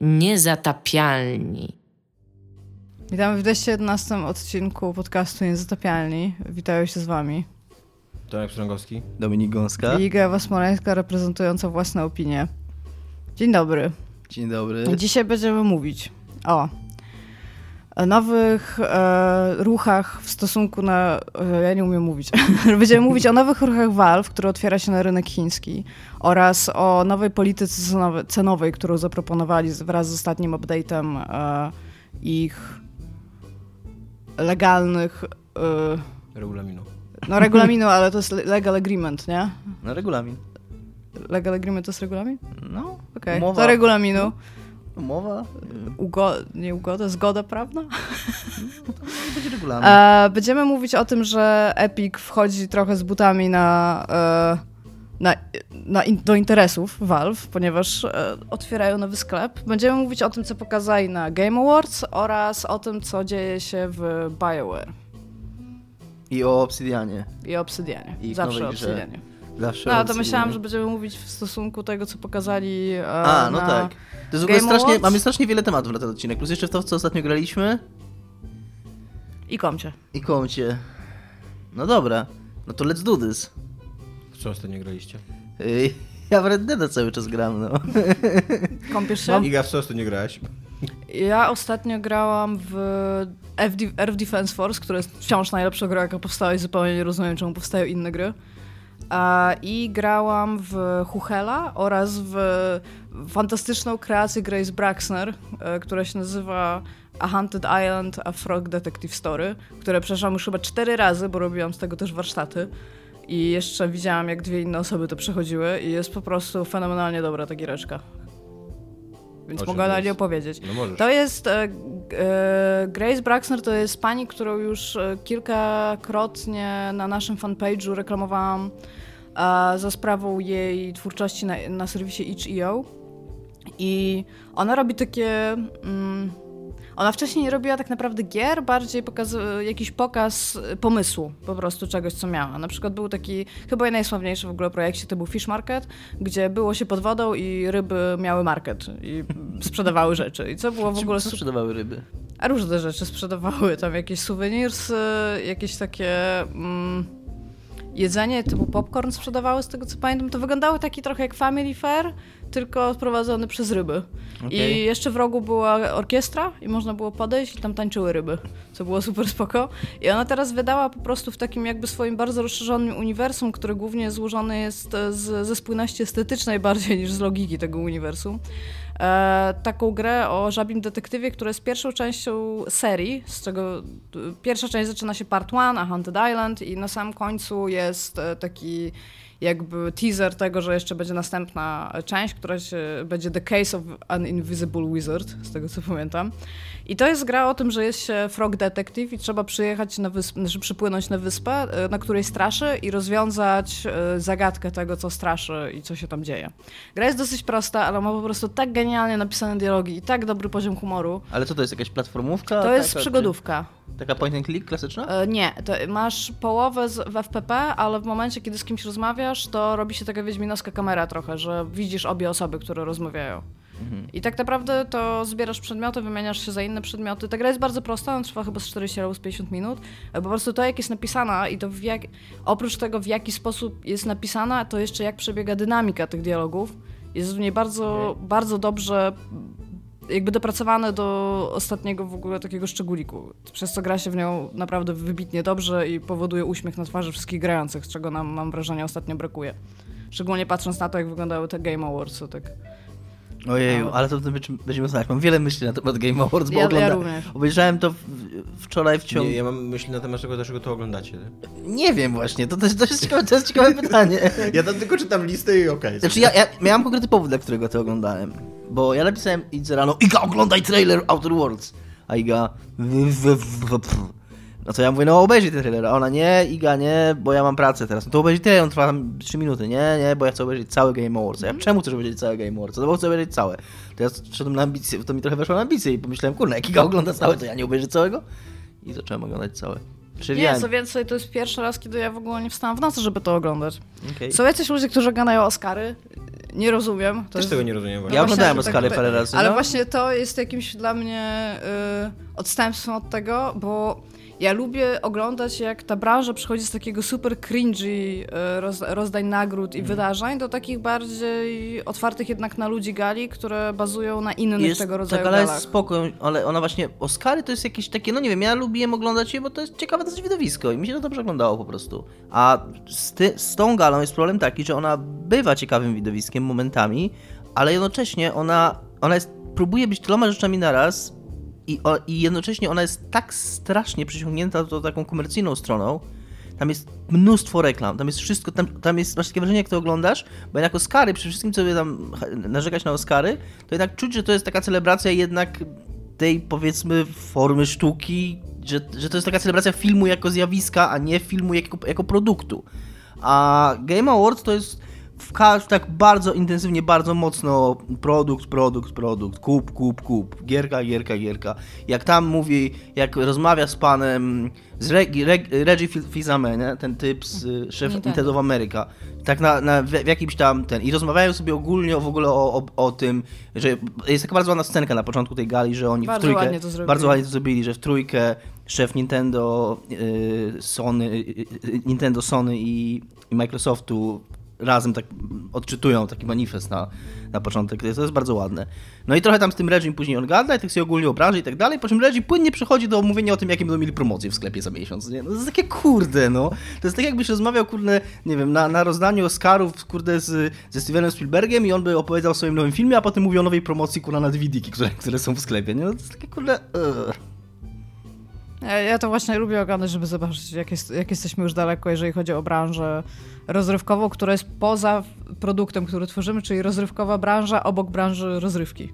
Niezatapialni. Witamy w 211 odcinku podcastu Niezatapialni. Witają się z wami Tomek Strągowski. Dominik Gąska. i Iga Smoleńska reprezentująca własne opinie. Dzień dobry. Dzień dobry. Dzisiaj będziemy mówić o nowych e, ruchach w stosunku na... E, ja nie umiem mówić. będziemy mówić o nowych ruchach Valve, który otwiera się na rynek chiński oraz o nowej polityce cenowej, cenowej którą zaproponowali wraz z ostatnim update'em e, ich legalnych... E, Regulaminu. no regulaminu, ale to jest legal agreement, nie? No regulamin. Legal agreement to jest regulamin? No, Okej, Umowa. to regulaminu. Umowa. Ugo... Nie ugoda, zgoda prawna? To będzie regulamin. E, będziemy mówić o tym, że Epic wchodzi trochę z butami na, e, na, na in, do interesów Valve, ponieważ e, otwierają nowy sklep. Będziemy mówić o tym, co pokazali na Game Awards oraz o tym, co dzieje się w BioWare I o Obsidianie. i Obsydianie. I w Zawsze o. Obsydianie. Zawsze No, to myślałam, że będziemy mówić w stosunku tego, co pokazali e, A, no na... tak. To jest w ogóle Game strasznie, Awards? mamy strasznie wiele tematów na ten odcinek. Plus jeszcze w to, co ostatnio graliśmy. I komcie. I kącie. No dobra. No to let's do this. W co ostatnio graliście? Ej, Ja w Red Deada cały czas gram, no. Kąpiesz się? Iga, w co ostatnio grałeś? Ja ostatnio grałam w FD, Earth Defense Force, która jest wciąż najlepsza gra, jaka powstała i zupełnie nie rozumiem, czemu powstają inne gry. I grałam w Huchela oraz w fantastyczną kreację Grace Braxner, e, która się nazywa A Haunted Island, A Frog Detective Story, które przeszłam już chyba cztery razy, bo robiłam z tego też warsztaty. I jeszcze widziałam, jak dwie inne osoby to przechodziły i jest po prostu fenomenalnie dobra ta giereczka. Więc mogę na nie opowiedzieć. No możesz. To jest. E, e, Grace Braxner to jest pani, którą już e, kilkakrotnie na naszym fanpage'u reklamowałam e, za sprawą jej twórczości na, na serwisie itch.io. I ona robi takie. Mm, ona wcześniej nie robiła tak naprawdę gier, bardziej pokaz, jakiś pokaz pomysłu po prostu czegoś, co miała. Na przykład był taki, chyba najsławniejszy w ogóle projekcie, to był Fish Market, gdzie było się pod wodą i ryby miały market i sprzedawały rzeczy. I co było w ogóle co sprzedawały ryby? A różne rzeczy sprzedawały, tam jakieś souvenirs, jakieś takie mm, jedzenie typu popcorn sprzedawały, z tego co pamiętam. To wyglądało taki trochę jak Family Fair, tylko prowadzony przez ryby. Okej. I jeszcze w rogu była orkiestra i można było podejść i tam tańczyły ryby, co było super spoko. I ona teraz wydała po prostu w takim jakby swoim bardzo rozszerzonym uniwersum, które głównie złożone jest z, ze spójności estetycznej bardziej niż z logiki tego uniwersum. E, taką grę o żabim detektywie, która jest pierwszą częścią serii, z czego e, pierwsza część zaczyna się part one, a Haunted Island i na samym końcu jest e, taki jakby teaser tego, że jeszcze będzie następna część, która się, będzie The Case of an Invisible Wizard, z tego co pamiętam. I to jest gra o tym, że jest się frog detective i trzeba przyjechać na wyspę, znaczy przypłynąć na wyspę, e, na której straszy i rozwiązać e, zagadkę tego, co straszy i co się tam dzieje. Gra jest dosyć prosta, ale ma po prostu tak genialnie napisane dialogi i tak dobry poziom humoru. Ale co to jest, jakaś platformówka? To jest Taka, przygodówka. Czy, taka point and click klasyczna? E, Nie, masz połowę w FPP, ale w momencie, kiedy z kimś rozmawiasz, to robi się taka wiedźminowska kamera trochę, że widzisz obie osoby, które rozmawiają. Mhm. I tak naprawdę to zbierasz przedmioty, wymieniasz się za inne przedmioty. Ta gra jest bardzo prosta, ona trwa chyba z 40 albo z 50 minut. E, Po prostu to, jak jest napisana i to w jak... oprócz tego, w jaki sposób jest napisana, to jeszcze jak przebiega dynamika tych dialogów, jest w niej bardzo, bardzo dobrze jakby dopracowane do ostatniego w ogóle takiego szczególiku. Przez co gra się w nią naprawdę wybitnie dobrze i powoduje uśmiech na twarzy wszystkich grających, z czego nam, mam wrażenie, ostatnio brakuje. Szczególnie patrząc na to, jak wyglądały te Game Awards, to tak... Ojeju, Ale- ale to, będziemy- będziemy znać. Mam wiele myśli na temat Game Awards, bo Ja, ja ogląda... również. obejrzałem to w, wczoraj w ciągu... Nie, Nie, ja mam myśli na temat tego, dlaczego to oglądacie. wiem właśnie, to, to, jest, to, jest ciekawe, to jest ciekawe pytanie. Ja tam tylko czytam listę i okej. Znaczy ja, ja miałem konkretny powód, dla którego to oglądałem. Bo ja napisałem Idze rano, Iga oglądaj trailer Outer Worlds. A Iga... No to ja mówię, no obejrzyj ten trailer. A ona nie, Iga nie, bo ja mam pracę teraz. No to obejrzyj trailer, on trwa tam 3 minuty. Nie, nie, bo ja chcę obejrzeć cały Game Awards. Ja czemu chcesz obejrzeć cały Game Awards? No bo chcę obejrzeć całe. To ja szedłem na ambicje, to mi trochę weszło na ambicje i pomyślałem, kurna, jak Iga ogląda całe, to ja nie obejrzę całego? I zacząłem oglądać całe. Nie, co więcej, to jest pierwszy raz, kiedy ja w ogóle nie wstałam w nocy, żeby to oglądać. Okej. Są jacyś ludzie, którzy oglądają Oscary nie rozumiem. To Też jest... tego nie rozumiem właśnie. Ja oglądałem tak Oscary tutaj- parę razy. Ale no. właśnie to jest jakimś dla mnie y, odstępstwem od tego, bo ja lubię oglądać, jak ta branża przechodzi z takiego super cringy y, roz, rozdań nagród i wydarzeń do takich bardziej otwartych jednak na ludzi gali, które bazują na innych jest, tego rodzaju tak, ale jest galach. spoko, ale ona właśnie, Oscary to jest jakieś takie, no nie wiem, ja lubiłem oglądać je, bo to jest ciekawe dosyć widowisko i mi się to dobrze oglądało po prostu. A z, ty, z tą galą jest problem taki, że ona bywa ciekawym widowiskiem momentami, ale jednocześnie ona, ona jest, próbuje być tyloma rzeczami naraz i, o, i jednocześnie ona jest tak strasznie przyciągnięta do taką komercyjną stroną, tam jest mnóstwo reklam, tam jest wszystko, tam, tam jest, masz takie wrażenie, jak to oglądasz, bo jednak Oscary, przy wszystkim, co by tam narzekać na Oscary, to jednak czuć, że to jest taka celebracja jednak tej, powiedzmy, formy sztuki, że, że to jest taka celebracja filmu jako zjawiska, a nie filmu jako, jako produktu. A Game Awards to jest w tak bardzo intensywnie, bardzo mocno produkt, produkt, produkt, kup, kup, kup, gierka, gierka, gierka. Jak tam mówi, jak rozmawia z panem, z Reg, Reg, Reggie Fils-Aimé, nie? ten typ z y, szef Nintendo. Of America, tak na, na, w, jakimś tam ten, i rozmawiają sobie ogólnie o, w ogóle o, o, o tym, że jest taka bardzo ładna scenka na początku tej gali, że oni Bardzo w trójkę, ładnie to zrobili. bardzo ładnie to zrobili, że w trójkę szef Nintendo, y, Sony, y, y, Nintendo, Sony i, i Microsoftu razem tak odczytują taki manifest na, na początek. To jest, bardzo ładne. No i trochę tam z tym Reggie później on gada, i tak sobie ogólnie o branży i tak dalej, po czym Reggie płynnie przechodzi do mówienia o tym, jakie będą mieli promocje w sklepie za miesiąc. Nie? No to jest takie kurde, no. To jest tak jakbyś rozmawiał, kurde, nie wiem, na, na rozdaniu Oscarów, kurde, z, ze Stevenem Spielbergiem i on by opowiedział o swoim nowym filmie, a potem mówi o nowej promocji, kurwa, na DVD-ki, które, które są w sklepie, nie? No to jest takie, kurde... Ja, to właśnie lubię oglądać, żeby zobaczyć, jak, jest, jak jesteśmy już daleko, jeżeli chodzi o branżę rozrywkową, która jest poza produktem, który tworzymy, czyli rozrywkowa branża obok branży rozrywki.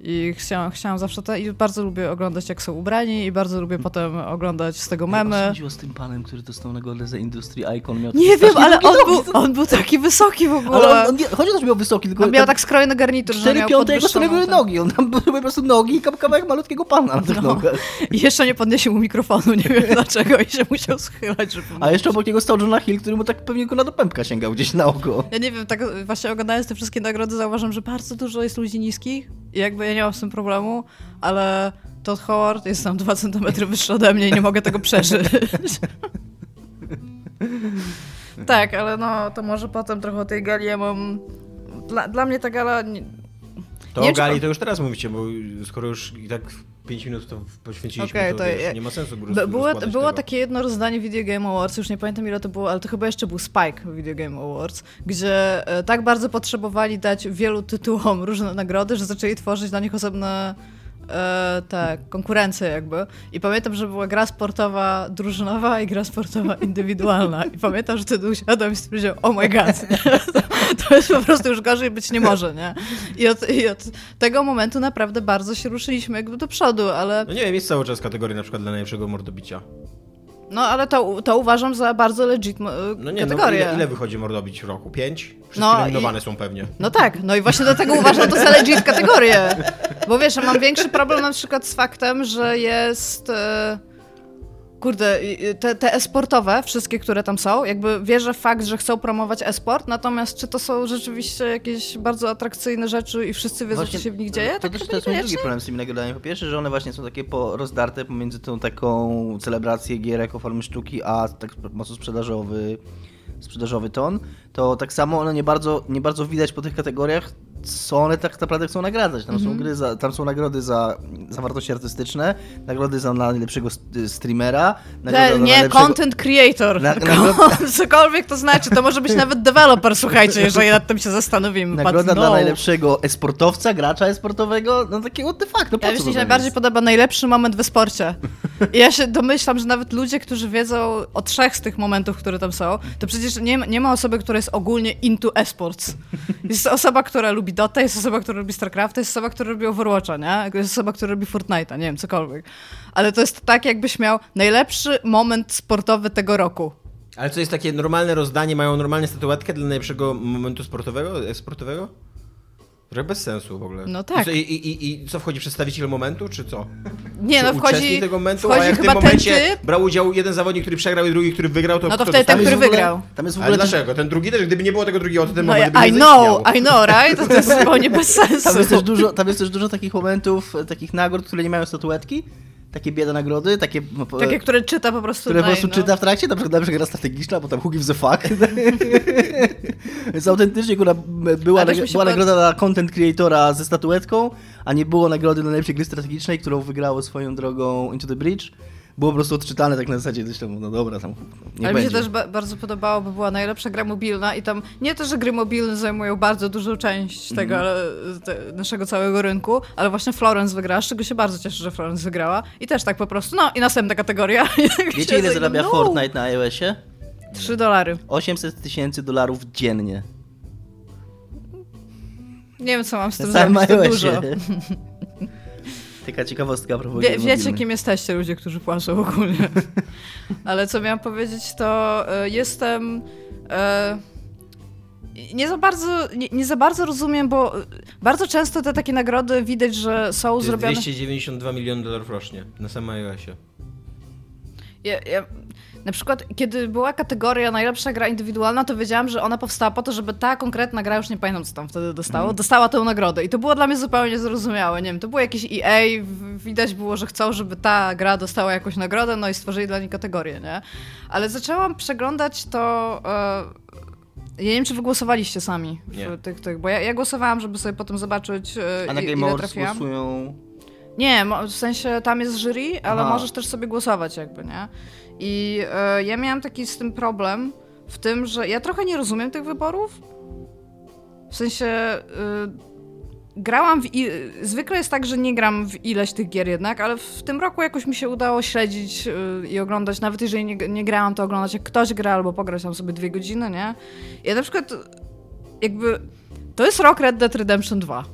I chciałam, chciałam zawsze to i bardzo lubię oglądać, jak są ubrani i bardzo lubię potem oglądać z tego co memy. chodziło z tym panem, który dostał nagrodę za Industry Icon? Miał Nie wiem, ale on był, on był taki wysoki w Ale ogóle. on, on nie, chodzi o to, że miał wysoki, tylko On miał tak skrojony garnitur, że miał piąte jego podwyższoną strony były ten- nogi. On tam były po prostu nogi i kawałek malutkiego pana na tych No. nogach. I jeszcze nie podniesił mu mikrofonu, nie wiem dlaczego, i się musiał schylać, żeby... A jeszcze obok niego stał Jonah Hill, który mu tak pewnie go do pępka sięgał gdzieś na oko. Ja nie wiem, tak właśnie oglądając te wszystkie nagrody zauważam, że bardzo dużo jest ludzi niskich i jakby ja nie mam z tym problemu, ale Todd Howard jest tam 2 cm wyższy ode mnie i nie mogę tego przeżyć. tak, ale no to może potem trochę o tej gali ja mam... Dla, dla mnie ta gala... Nie... To Nie o Gali to już teraz mówicie, bo skoro już i tak 5 minut to poświęciliśmy, Okej, to, to wiesz, nie ma sensu roz, By- Było, było tego. takie jedno rozdanie Video Game Awards, już nie pamiętam ile to było, ale to chyba jeszcze był Spike Video Game Awards, gdzie e, tak bardzo potrzebowali dać wielu tytułom różne nagrody, że zaczęli tworzyć dla nich osobne e, te konkurencje jakby. I pamiętam, że była gra sportowa drużynowa i gra sportowa indywidualna. I pamiętam, że wtedy usiadłem i stwierdziłem, oh my god? To, to jest po prostu już gorzej być nie może, nie? I od, I od tego momentu naprawdę bardzo się ruszyliśmy jakby do przodu, ale No nie wiem, jest cały czas kategoria na przykład dla najlepszego mordobicia. No, ale to, to uważam za bardzo legit No nie, kategorię. no ile, ile wychodzi mordobić w roku? 5? Wszystkie No i- nominowane są pewnie. No tak, no i właśnie dlatego uważam to za legit kategorię. Bo wiesz, ja mam większy problem na przykład z faktem, że jest... E, kurde, te, te e-sportowe, wszystkie, które tam są, jakby wierzę w fakt, że chcą promować e-sport, natomiast czy to są rzeczywiście jakieś bardzo atrakcyjne rzeczy i wszyscy wiedzą, co się w nich dzieje? To Tak też to jest mój drugi problem z tymi nagrodami. Po pierwsze, że one właśnie są takie po, rozdarte pomiędzy tą taką celebrację gier jako formy sztuki, a tak mocno sprzedażowy, sprzedażowy ton. To tak samo one nie bardzo, nie bardzo widać po tych kategoriach, co one tak naprawdę chcą nagradzać. Tam, Mhm. są, gry za, tam są nagrody za, za wartości artystyczne, nagrody za najlepszego st- streamera, nagroda nie, najlepszego... content creator. Na- nagroda- Cokolwiek to znaczy, to może być nawet developer, słuchajcie, jeżeli nad tym się zastanowimy. But Nagroda no. dla najlepszego esportowca, gracza esportowego, no takie what the fuck, no po Ja co mi się najbardziej jest? podoba najlepszy moment we sporcie. I ja się domyślam, że nawet ludzie, którzy wiedzą o trzech z tych momentów, które tam są, to przecież nie, ma- nie ma osoby, która jest ogólnie into esports. Jest osoba, która lubi Dota, jest osoba, która lubi StarCraft, jest osoba, która lubi Overwatcha, nie? Jest osoba, która lubi Fortnite'a, nie wiem, cokolwiek. Ale to jest tak, jakbyś miał najlepszy moment sportowy tego roku. Ale co jest takie normalne rozdanie, mają normalną statuetkę dla najlepszego momentu sportowego, e, sportowego? Trochę bez sensu w ogóle. No tak. I, co- i, i, I co, wchodzi przedstawiciel momentu, czy co? Nie, czy no wchodzi, tego momentu, wchodzi a jak w tym chyba ten momencie typ, brał udział jeden zawodnik, który przegrał i drugi, który wygrał, to No to wtedy ten, który ogóle- wygrał. Tam jest w Ale ogóle też, dlaczego? Ten drugi też, gdyby nie było tego drugiego, to ten No, moment by I nie know, zaistniał. I know, right? To, to jest zupełnie bez sensu. tam jest też dużo, tam jest też dużo takich momentów, e, takich nagród, które nie mają statuetki. Takie bieda nagrody, takie... po- Takie, które czyta po prostu które po naj, prostu no. czyta w trakcie, na przykład, na przykład gra strategiczna, bo tam who gives a fuck. Więc autentycznie która była, nag- była nagroda dla content creatora ze statuetką, a nie było nagrody dla najlepszej gry strategicznej, którą wygrało swoją drogą Into the Bridge. Było po prostu odczytane tak na zasadzie, coś tam, no dobra, tam nie Ale mi się będzie. też ba- bardzo podobało, bo była najlepsza gra mobilna i tam nie to, że gry mobilne zajmują bardzo dużą część Mhm. tego ale, te, naszego całego rynku, ale właśnie Florence wygrała, z czego się bardzo cieszę, że Florence wygrała i też tak po prostu, no i następna kategoria. Wiecie ile zarabia no, Fortnite na iOSie? 3 dolary. 800 tysięcy dolarów dziennie. Nie wiem, co mam z tym samym zrobić, to dużo. Taka ciekawostka a Wie, wiecie, kim jesteście ludzie, którzy płacą ogólnie. Ale co miałam powiedzieć, to e, jestem... E, nie za, bardzo, nie, nie za bardzo rozumiem, bo e, bardzo często te takie nagrody widać, że są To jest zrobione... 292 miliony dolarów rocznie na samym iOSie. Ja, ja, na przykład, kiedy była kategoria najlepsza gra indywidualna, to wiedziałam, że ona powstała po to, żeby ta konkretna gra, już nie pamiętam co tam wtedy dostało, dostała tę nagrodę. I to było dla mnie zupełnie zrozumiałe. Nie wiem, to było jakieś EA, widać było, że chcą, żeby ta gra dostała jakąś nagrodę, no i stworzyli dla niej kategorię, nie? Ale zaczęłam przeglądać to... E, ja nie wiem, czy wy głosowaliście sami Nie. w tych, tych, bo ja, ja głosowałam, żeby sobie potem zobaczyć, e, A na Game Awards głosują... Nie, w sensie tam jest jury, ale Aha. możesz też sobie głosować jakby, nie? I e, ja miałam taki z tym problem w tym, że ja trochę nie rozumiem tych wyborów. W sensie y, grałam w... Zwykle jest tak, że nie gram w ileś tych gier jednak, ale w tym roku jakoś mi się udało śledzić y, i oglądać, nawet jeżeli nie, nie grałam, to oglądać jak ktoś gra albo pograć tam sobie dwie godziny, nie? Ja na przykład jakby... To jest rok Red Dead Redemption 2.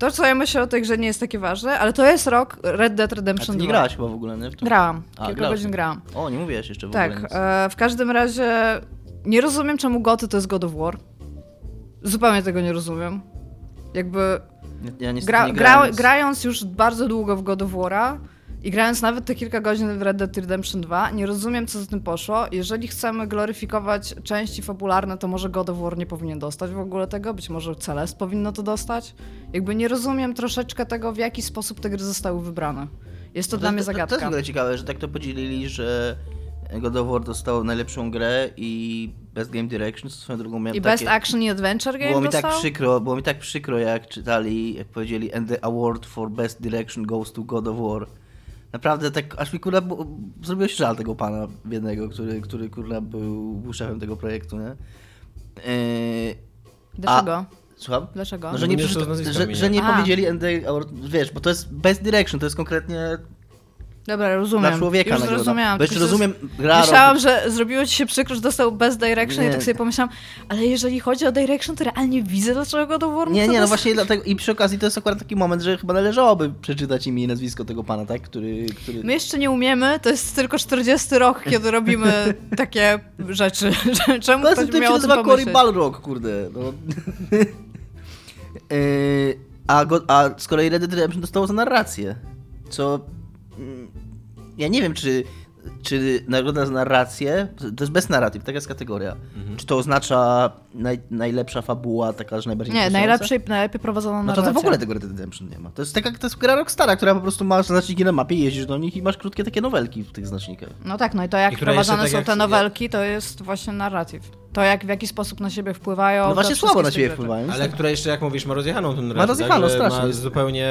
To, co ja myślę o tej grze nie jest takie ważne, ale to jest rok Red Dead A ty Redemption nie 2. grałaś chyba w ogóle, nie? W to? Grałam. A, Kilka grałaś. godzin grałam. O, nie mówiłaś jeszcze w ogóle Tak, nic. e, w każdym razie nie rozumiem, czemu Goty to jest God of War. Zupełnie tego nie rozumiem. Jakby Ja- niestety gra, nie gra, grałem, więc- grając już bardzo długo w God of War'a i grając nawet te kilka godzin w Red Dead Redemption 2, nie rozumiem, co za tym poszło. Jeżeli chcemy gloryfikować części fabularne, to może God of War nie powinien dostać w ogóle tego, być może Celest powinno to dostać. Jakby nie rozumiem troszeczkę tego, w jaki sposób te gry zostały wybrane. Jest to No dla mnie To, to zagadka. jest w ogóle ciekawe, że tak to podzielili, że God of War dostał najlepszą grę i Best Game Direction, swoją drugą miałem I takie... Best Action i Adventure Game Było mi dostał? tak przykro, było mi tak przykro, jak czytali, jak powiedzieli and the award for best direction goes to God of War. Naprawdę tak, aż mi kurwa zrobiło się żal tego pana biednego, który, który kurwa był, był szefem tego projektu, nie? Yy, Dlaczego? słucham? Dlaczego? No, że nie, nie nazwiska że, że nie A. powiedzieli and the award, wiesz, bo to jest best direction, to jest konkretnie Dobra, rozumiem. dla człowieka Już zrozumiałam. Bo jeszcze rozumiem, gra Myślałam, że zrobiło ci się przykro, że dostał Best Direction i Nie. tak sobie pomyślałam, ale jeżeli chodzi o Direction, to realnie widzę, dlaczego God of War mógł Nie, nie, no właśnie dlatego i przy okazji to jest akurat taki moment, że chyba należałoby przeczytać imię i nazwisko tego pana, tak? Który, który... My jeszcze nie umiemy, to jest tylko 40 rok, kiedy robimy takie rzeczy. Czemu No, ktoś typ miał się tym nazywa Cory? Balrog, kurde. No. Yy, a, go, a z kolei Red Dead Redemption dostało za narrację, co... Ja nie wiem, czy, czy nagroda za narrację, to jest bez narratyw, taka jest kategoria. Mhm. Czy to oznacza naj, najlepsza fabuła, taka, że najbardziej Nie, najlepszej, najlepiej prowadzona No narracja. to, to w ogóle tego Red Dead Redemption nie ma. To jest taka to jest gra Rockstara, która po prostu ma znaczniki na mapie, jeździsz do nich i masz krótkie takie nowelki w tych znacznikach. No tak, no i to jak I prowadzone tak są jak- te nowelki, to jest właśnie narratyw. To jak w jaki sposób na siebie wpływają. No właśnie słabo na siebie rzeczy. wpływają. Ale która jeszcze, jak mówisz, ma rozjechaną ten Ma rozjechaną, tak, strasznie. Ma zupełnie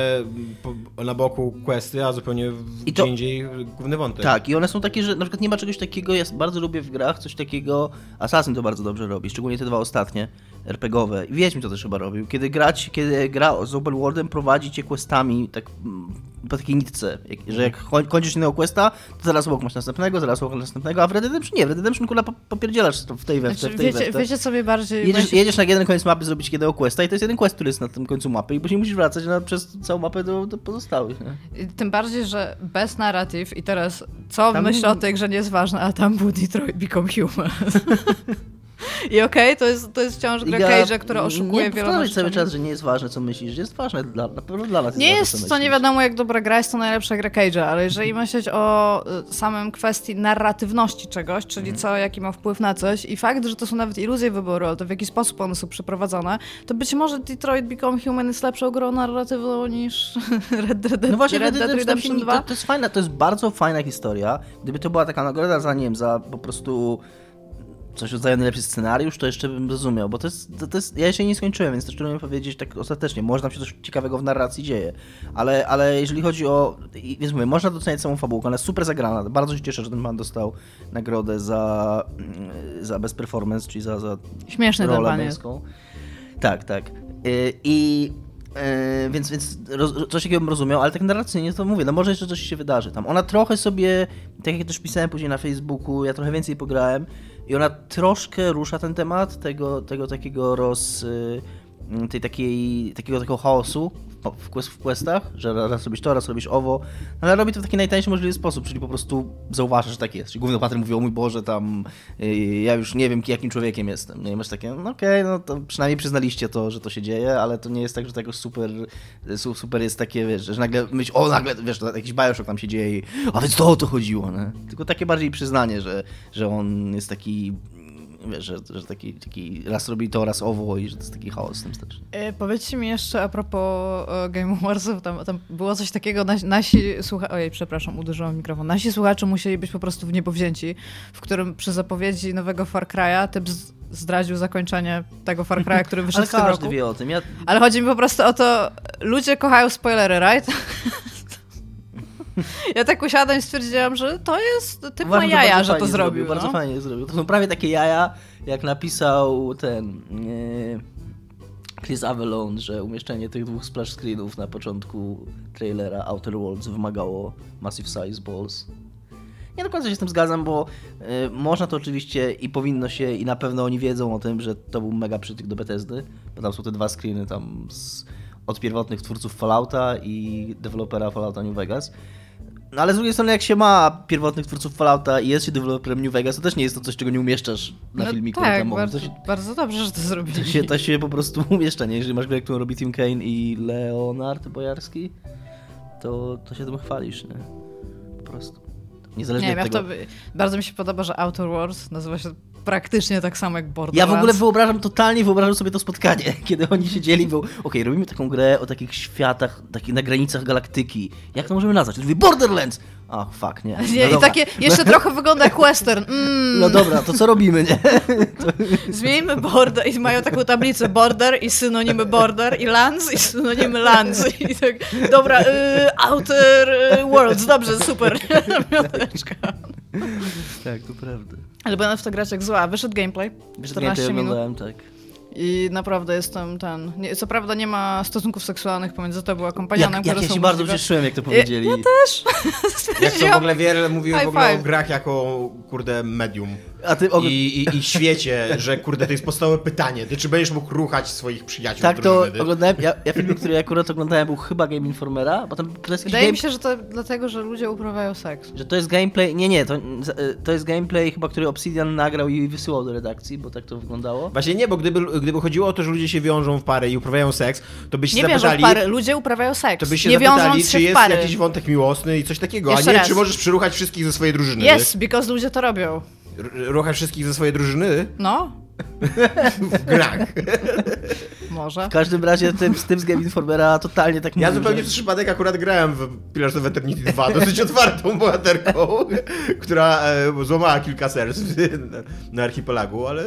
na boku questy, a zupełnie I to- gdzie indziej główny wątek. Tak, i one są takie, że na przykład nie ma czegoś takiego, ja bardzo lubię w grach coś takiego, Assassin to bardzo dobrze robi, szczególnie te dwa ostatnie, RPGowe. I Wiedźmin to też chyba robił. Kiedy grać, kiedy gra z open worldem prowadzi cię questami tak mm, po takiej nitce, jak, że jak koń- kończysz jednego questa, to zaraz obok masz następnego, zaraz obok następnego, a w Red Redemption nie, w Red Redemption po- popierdzielasz w tej we w te, Znaczy, w tej wiecie, w te. wiecie, co mnie bardziej... Jedziesz, jedziesz na jeden koniec mapy zrobić jednego questa i to jest jeden quest, który jest na tym końcu mapy i później musisz wracać na, przez całą mapę do, do pozostałych. Nie? Tym bardziej, że bez narratyw i teraz co Tam- myślę o tej grze nie jest ważne, a tam był Detroit Become Human. I okej, to, jest, to jest wciąż gra Iga, Cage'a, która oszukuje Nie wieloma powtarzaj cały czas, że nie jest ważne, co myślisz. Jest ważne, dla, na pewno dla nas Nie jest jest to nie wiadomo jak dobra gra, jest to najlepsza gra Cage'a, ale jeżeli myśleć o y, samym kwestii narratywności czegoś, czyli Mhm. co, jaki ma wpływ na coś i fakt, że to są nawet iluzje wyboru, ale to w jaki sposób one są przeprowadzone, to być może Detroit Become Human jest lepszą grą narratywną niż Red Dead, No właśnie, Red Dead Redemption Redemption 2. to, to jest fajna, to jest bardzo fajna historia. Gdyby to była taka nagroda za, nie wiem, za po prostu coś rodzaju najlepszy scenariusz, to jeszcze bym rozumiał, bo to jest, to, to jest ja jeszcze nie skończyłem, więc też trudno mi powiedzieć tak ostatecznie, może tam się coś ciekawego w narracji dzieje, ale, ale jeżeli chodzi o, więc mówię, można doceniać samą fabułkę, ona jest super zagrana, bardzo się cieszę, że ten pan dostał nagrodę za, mm, za best performance, czyli za, za Śmieszny ten rolę jest. męską. Tak, tak. Y, I y, więc, więc roz, coś takiego bym rozumiał, ale tak narracyjnie to mówię, no może jeszcze coś się wydarzy tam. Ona trochę sobie, tak jak też pisałem później na Facebooku, ja trochę więcej pograłem i ona troszkę rusza ten temat tego, tego takiego roz... y, tej takiej, takiego takiego chaosu w, quest, w questach, że raz robisz to, raz robisz owo, ale robi to w taki najtańszy możliwy sposób, czyli po prostu zauważasz, że tak jest. Czyli główny bohater mówi, o mój Boże, tam y, ja już nie wiem, jakim człowiekiem jestem. No i masz takie, no okej, no to przynajmniej przyznaliście to, że to się dzieje, ale to nie jest tak, że to jakoś super, su- super jest takie, wiesz, że nagle myśl, o nagle, wiesz, jakiś Bioshock tam się dzieje i, a więc to o to chodziło, nie? Tylko takie bardziej przyznanie, że, że on jest taki wiesz, że, że taki, taki raz robi to, raz owo i że to jest taki chaos z tym strasznie. E, Powiedzcie mi jeszcze a propos e, Game Warsów, tam, tam było coś takiego, nasi, nasi słuchacze, ojej, przepraszam, uderzyłam mikrofon, nasi słuchacze musieli być po prostu w niebo wzięci, w którym przy zapowiedzi nowego Far Cry'a typ z- zdradził zakończenie tego Far Cry'a, który wyszedł Ale w tym każdy roku. wie o tym. Ja, Ale chodzi mi po prostu o to, ludzie kochają spoilery, right? Ja tak usiadłam i stwierdziłam, że to jest typ ma Uważam, jaja, bardzo że to zrobił. Bardzo no. fajnie zrobił. To są prawie takie jaja, jak napisał ten e, Chris Avalon, że umieszczenie tych dwóch splash screenów na początku trailera Outer Worlds wymagało Massive Size Balls. Nie do końca się z tym zgadzam, bo e, można to oczywiście i powinno się i na pewno oni wiedzą o tym, że to był mega przytyk do Bethesdy, bo tam są te dwa screeny tam z, od pierwotnych twórców Fallouta i dewelopera Fallouta New Vegas. No ale z drugiej strony, jak się ma pierwotnych twórców Fallouta i jest się deweloperem New Vegas, to też nie jest to coś, czego nie umieszczasz na No filmiku tak, reklamowym. bardzo, się, bardzo dobrze, że to zrobili. to, się, to się po prostu umieszcza, nie? Jeżeli masz grę, którą robi Tim Kane i Leonard Bojarski, to, to się tym chwalisz, nie? Po prostu. Niezależnie Nie od jak tego. to bardzo mi się podoba, że Outer Wars nazywa się praktycznie tak samo jak Ja Borderlands. w ogóle wyobrażam, totalnie wyobrażam sobie to spotkanie, kiedy oni siedzieli i był, okej, robimy taką grę o takich światach, takich na granicach galaktyki. Jak to możemy nazwać? Mówi Borderlands! A, fuck, nie. No Nie, I dobra. takie, jeszcze trochę wygląda jak western. Mm, No dobra, to co robimy, nie? Zmieńmy border i mają taką tablicę border i synonimy border i lands i synonimy lands. I tak, dobra, y, outer y, worlds, dobrze, super. Mioteczka. tak, to prawda. Ale będę w to grać jak zła. Wyszedł gameplay, 14 ja minut oglądałem, tak. i naprawdę jestem ten... Nie, co prawda nie ma stosunków seksualnych pomiędzy tobą a kompanionem, Jak, jak które ja są się bardzo cieszyłem, jak to powiedzieli. Ja też. Jak to w ogóle wiele mówiłem w ogóle o grach jako, kurde, medium. A ty og... I, i, I świecie, że kurde, to jest podstawowe pytanie. Ty czy będziesz mógł ruchać swoich przyjaciół? Tak, to ty? oglądałem. Ja, ja film, który akurat oglądałem, był chyba Game Informera, bo tam to jest jakiś Wydaje game, mi się, że to dlatego, że ludzie uprawiają seks. że to jest gameplay. Nie, nie, to, to jest gameplay chyba, który Obsidian nagrał i wysyłał do redakcji, bo tak to wyglądało. Właśnie nie, bo gdyby, gdyby chodziło o to, że ludzie się wiążą w pary i uprawiają seks, to byś Nie zapytali... pary, ludzie uprawiają seks. To byś się nie zapytali, czy się w jest jakiś wątek miłosny i coś takiego, Jeszcze a nie raz. czy możesz przyruchać wszystkich ze swojej drużyny. Yes, because ludzie to robią. Ruchasz wszystkich ze swojej drużyny No, w grach. może. W każdym razie tym, z tym z Game Informera totalnie tak Ja mówił, zupełnie że... przez przypadek akurat grałem w Pillars of Eternity 2, dosyć otwartą bohaterką, która e, złamała kilka serc na archipelagu, ale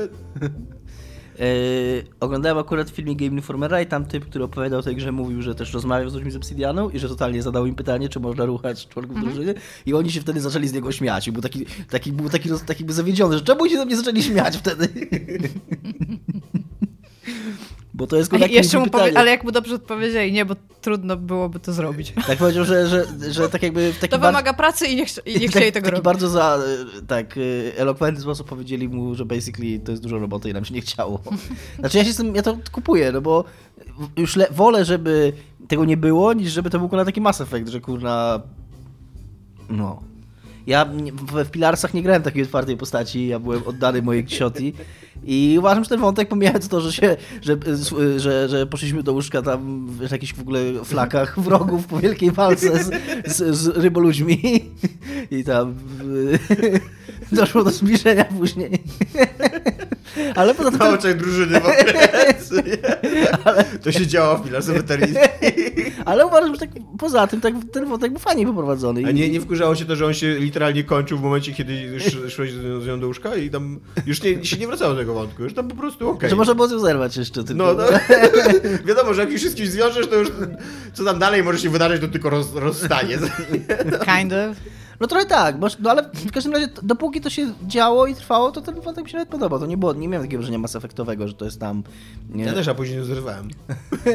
Yy, oglądałem akurat filmik Game Informera i tam typ, który opowiadał o tej grze, mówił, że też rozmawiał z ludźmi z Obsidianą i że totalnie zadał im pytanie, czy można ruchać członków Mhm. drużyny i oni się wtedy zaczęli z niego śmiać. I był taki, taki, był taki, taki zawiedziony, że czemu się ze mnie zaczęli śmiać wtedy? Bo to jest A takie jeszcze mu powie, ale jak mu dobrze odpowiedzieli, nie, bo trudno byłoby to zrobić. Tak powiedział, że, że, że tak jakby w taki To wymaga pracy i nie, chci- i nie tak- chcieli tego taki robić. bardzo za, e, tak, e, elokwentny sposób powiedzieli mu, że basically to jest dużo roboty i nam się nie chciało. Znaczy ja się z tym, ja to kupuję, no bo już wolę, żeby tego nie było, niż żeby to był na taki Mass Effect, że kurna, no. Ja w, w Pilarsach nie grałem takiej otwartej postaci, ja byłem oddany mojej cioci i uważam, że ten wątek, pomijając to, że się, że, że, że poszliśmy do łóżka tam w jakichś w ogóle flakach wrogów po wielkiej walce z, z, z ryboludźmi i tam y, doszło do zbliżenia później. Ale poza tym... Na oczach drużyny w okres. To się działo w Eternity. Ale uważam, że tak poza tym tak, ten wątek był fajnie poprowadzony. A nie, nie wkurzało się to, że on się literalnie kończył w momencie, kiedy szłeś z nią do łóżka i tam już nie, się nie wracało do tego wątku, już tam po prostu okej. Że można było nią zerwać jeszcze. Tylko. No, no. wiadomo, że jak już się z kimś zwiążesz, to już co tam dalej może się wydarzyć, to tylko roz, rozstanie. Kind of. No trochę tak, bo, no ale w każdym razie, dopóki to się działo i trwało, to ten wątek mi się nawet podobał. To nie było, nie miałem takiego wrażenia Mass Effectowego, że to jest tam... Nie, Ja też, a później zerwałem.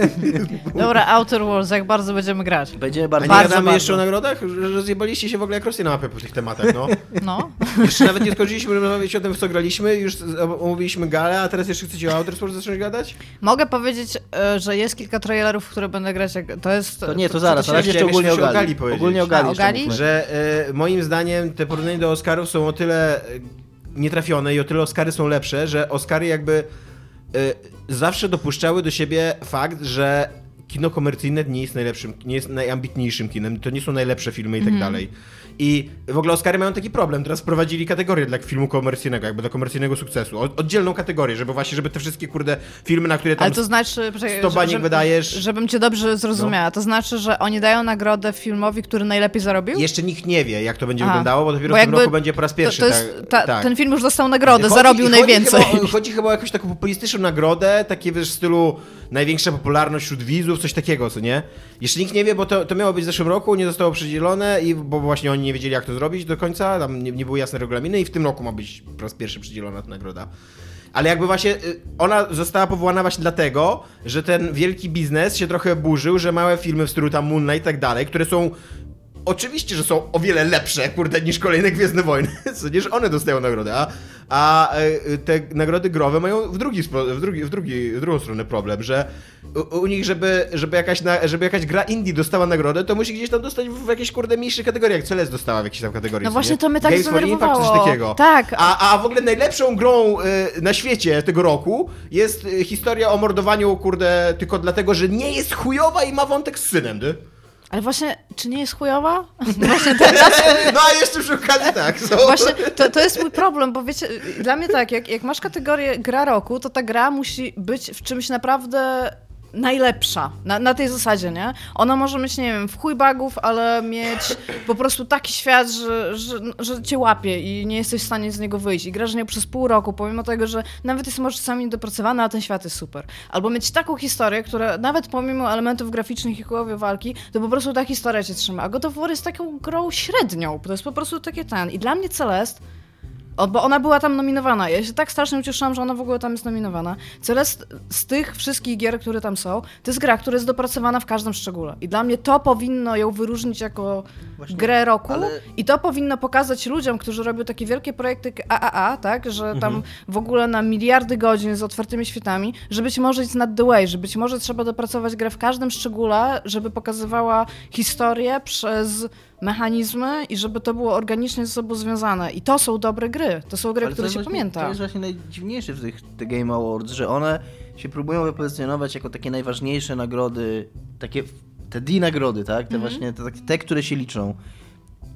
Dobra, Outer Worlds, jak bardzo będziemy grać. Będzie A bardzo... nie Bardzo, gadamy bardzo. jeszcze o nagrodach? Że że zjebaliście się w ogóle jak Rosję na mapę po tych tematach, no. No. Jeszcze nawet nie skończyliśmy rozmawiać o tym, w co graliśmy, już omówiliśmy galę, a teraz jeszcze chcecie o Outer Sports zacząć gadać? Mogę powiedzieć, e, że jest kilka trailerów, w które będę grać. Jak... To jest. To nie, to zaraz, to chciałem jeszcze ogólnie o Gali. Ogólnie o A, Gali o. Że e, moim zdaniem te porównania do Oscarów są o tyle e, nietrafione i o tyle Oscary są lepsze, że Oscary jakby e, zawsze dopuszczały do siebie fakt, że kino komercyjne nie jest najlepszym, nie jest najambitniejszym kinem, to nie są najlepsze filmy i tak dalej. I w ogóle Oscary mają taki problem. Teraz wprowadzili kategorię dla filmu komercyjnego, jakby do komercyjnego sukcesu. Oddzielną kategorię, żeby właśnie, żeby te wszystkie kurde filmy, na które tam Ale to znaczy, poczekaj, 100 baniek żeby- wydajesz. No. Żebym cię dobrze zrozumiała. To znaczy, że oni dają nagrodę filmowi, który najlepiej zarobił? jeszcze nikt nie wie, jak to będzie Aha. wyglądało, bo dopiero Bo w tym roku będzie po raz pierwszy. To, to jest, ta, tak. Ten film już dostał nagrodę, Chodzi- zarobił chodzi najwięcej. Chyba, o- chodzi chyba o jakąś taką populistyczną nagrodę, takie wiesz, w stylu największa popularność wśród widzów, coś takiego, co nie? Jeszcze nikt nie wie, bo to, to miało być w zeszłym roku, nie zostało przydzielone, i, bo właśnie oni nie wiedzieli, jak to zrobić do końca, tam nie, nie były jasne regulaminy i w tym roku ma być po raz pierwszy przydzielona ta nagroda. Ale jakby właśnie y, ona została powołana właśnie dlatego, że ten wielki biznes się trochę burzył, że małe filmy w stylu tam i tak dalej, które są Oczywiście, że są o wiele lepsze, kurde, niż kolejne Gwiezdne Wojny, co nie, że one dostają nagrodę, a, a e, te nagrody growe mają w, drugi, w, drugi, w, drugi, w drugą stronę problem, że u, u nich, żeby, żeby, jakaś na, żeby jakaś gra indie dostała nagrodę, to musi gdzieś tam dostać w jakiejś, kurde, mniejszej kategorii, jak Celeste dostała w jakiejś tam kategorii, No właśnie nie? to mnie tak Games for Impact, coś takiego. Tak. A, a w ogóle najlepszą grą e, na świecie tego roku jest e, historia o mordowaniu, kurde, tylko dlatego, że nie jest chujowa i ma wątek z synem, ty? Ale właśnie, czy nie jest chujowa? No a jeszcze przy okazji tak. So. Właśnie, to, to jest mój problem, bo wiecie, dla mnie tak, jak, jak masz kategorię gra roku, to ta gra musi być w czymś naprawdę najlepsza, na, na tej zasadzie, nie? Ona może mieć, nie wiem, w chuj bugów, ale mieć po prostu taki świat, że, że, że cię łapie i nie jesteś w stanie z niego wyjść. I grasz w niego przez pół roku, pomimo tego, że nawet jest może czasami niedopracowana, a ten świat jest super. Albo mieć taką historię, która nawet pomimo elementów graficznych i kołowie walki, to po prostu ta historia cię trzyma. A God of War jest taką grą średnią, to jest po prostu takie ten. I dla mnie Celest o, bo ona była tam nominowana. Ja się tak strasznie ucieszyłam, że ona w ogóle tam jest nominowana. Celest z tych wszystkich gier, które tam są, to jest gra, która jest dopracowana w każdym szczególe. I dla mnie to powinno ją wyróżnić jako Właśnie, grę roku ale- i to powinno pokazać ludziom, którzy robią takie wielkie projekty AAA, tak, że tam Mhm. w ogóle na miliardy godzin z otwartymi światami, że być może it's not the way, że być może trzeba dopracować grę w każdym szczególe, żeby pokazywała historię przez mechanizmy i żeby to było organicznie ze sobą związane. I to są dobre gry. To są gry, Ale które się właśnie- pamięta. To jest właśnie najdziwniejsze w tych The Game Awards, że one się próbują wypozycjonować jako takie najważniejsze nagrody, takie te D nagrody, tak? Mhm. Te właśnie, te, te, które się liczą.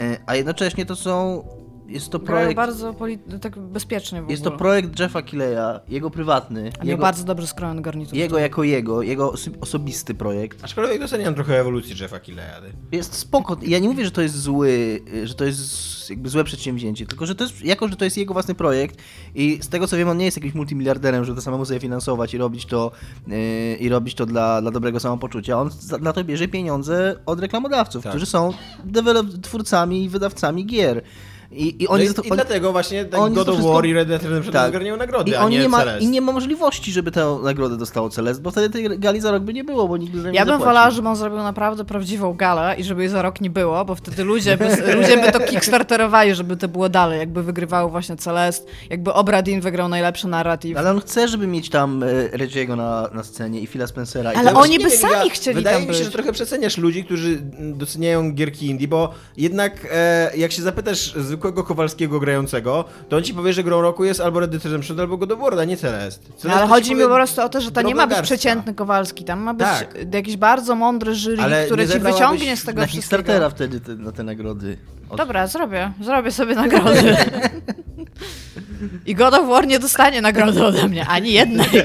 E, A jednocześnie to są, jest to projekt, bardzo poli- tak bezpiecznie w jest to projekt Jeffa Killeya, jego prywatny, A jego, bardzo dobrze skrojony garnitur. jego jako jego, jego oso- osobisty projekt. Aczkolwiek doceniam trochę ewolucji Jeffa Killeya. Jest spoko. Ja nie mówię, że to jest zły, że to jest jakby złe przedsięwzięcie, tylko że to jest, jako że to jest jego własny projekt i z tego co wiem, on nie jest jakimś multimiliarderem, żeby to samemu sobie finansować i robić to yy, i robić to dla, dla dobrego samopoczucia. On za, na to bierze pieniądze od reklamodawców, Tak. którzy są dewelop- twórcami i wydawcami gier. I, i No oni i, za to, I dlatego właśnie tak oni God to of wszystko- War i Red Dead Redemption Tak. zgarniają nagrody, I, a oni nie nie ma. I nie ma możliwości, żeby tę nagrodę dostało Celest, bo wtedy tej gali za rok by nie było, bo nikt by za nią Ja nie bym wolała, żeby on zrobił naprawdę prawdziwą galę i żeby jej za rok nie było, bo wtedy ludzie by, ludzie by to kickstarterowali, żeby to było dalej, jakby wygrywało właśnie Celest, jakby Obradin wygrał najlepszy narratyw. Ale on chce, żeby mieć tam e, Reggie'ego na, na scenie i Phila Spencera. I Ale oni Nie by sami ja- chcieli Wydaje tam mi się, być. że trochę przeceniasz ludzi, którzy doceniają gierki indie, bo jednak e, jak się zapytasz zwykłego Kowalskiego grającego, to on ci powie, że grą roku jest albo Red Dead Redemption, albo God of War, a nie Celest. Celest No, ale to ci chodzi mi po prostu o to, że to nie ma być garstka. przeciętny Kowalski, tam ma być Tak. jakiś bardzo mądry jury, Ale które nie ci wyciągnie z tego na wszystkiego. Kickstartera wtedy te, na te nagrody. Od... Dobra, zrobię. Zrobię sobie nagrody. I God of War nie dostanie nagrody ode mnie, ani jednej.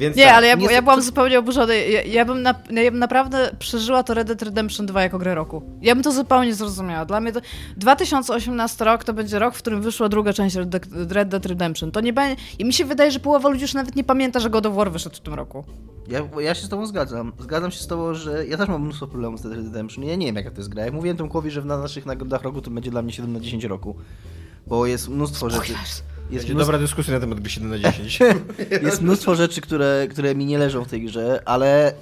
Więc Nie, tak, ale ja, nie- ja byłam zupełnie oburzona. Ja, ja, bym na, ja bym naprawdę przeżyła to Red Dead Redemption 2 jako grę roku. Ja bym to zupełnie zrozumiała. Dla mnie to 2018 rok to będzie rok, w którym wyszła druga część Red Dead, Red Dead Redemption. To nie będzie... I mi się wydaje, że połowa ludzi już nawet nie pamięta, że God of War wyszedł w tym roku. Ja, ja się z tobą zgadzam. Zgadzam się z tobą, że ja też mam mnóstwo problemów z Red Dead Redemption. Ja nie wiem, jaka to jest gra. Jak mówiłem Tomkowi, że na naszych nagrodach roku to będzie dla mnie 7 na 10 roku. Bo jest mnóstwo rzeczy... Jest Będzie mnóstwo, dobra dyskusja na temat gry 7 na 10. jest mnóstwo rzeczy, które, które mi nie leżą w tej grze, ale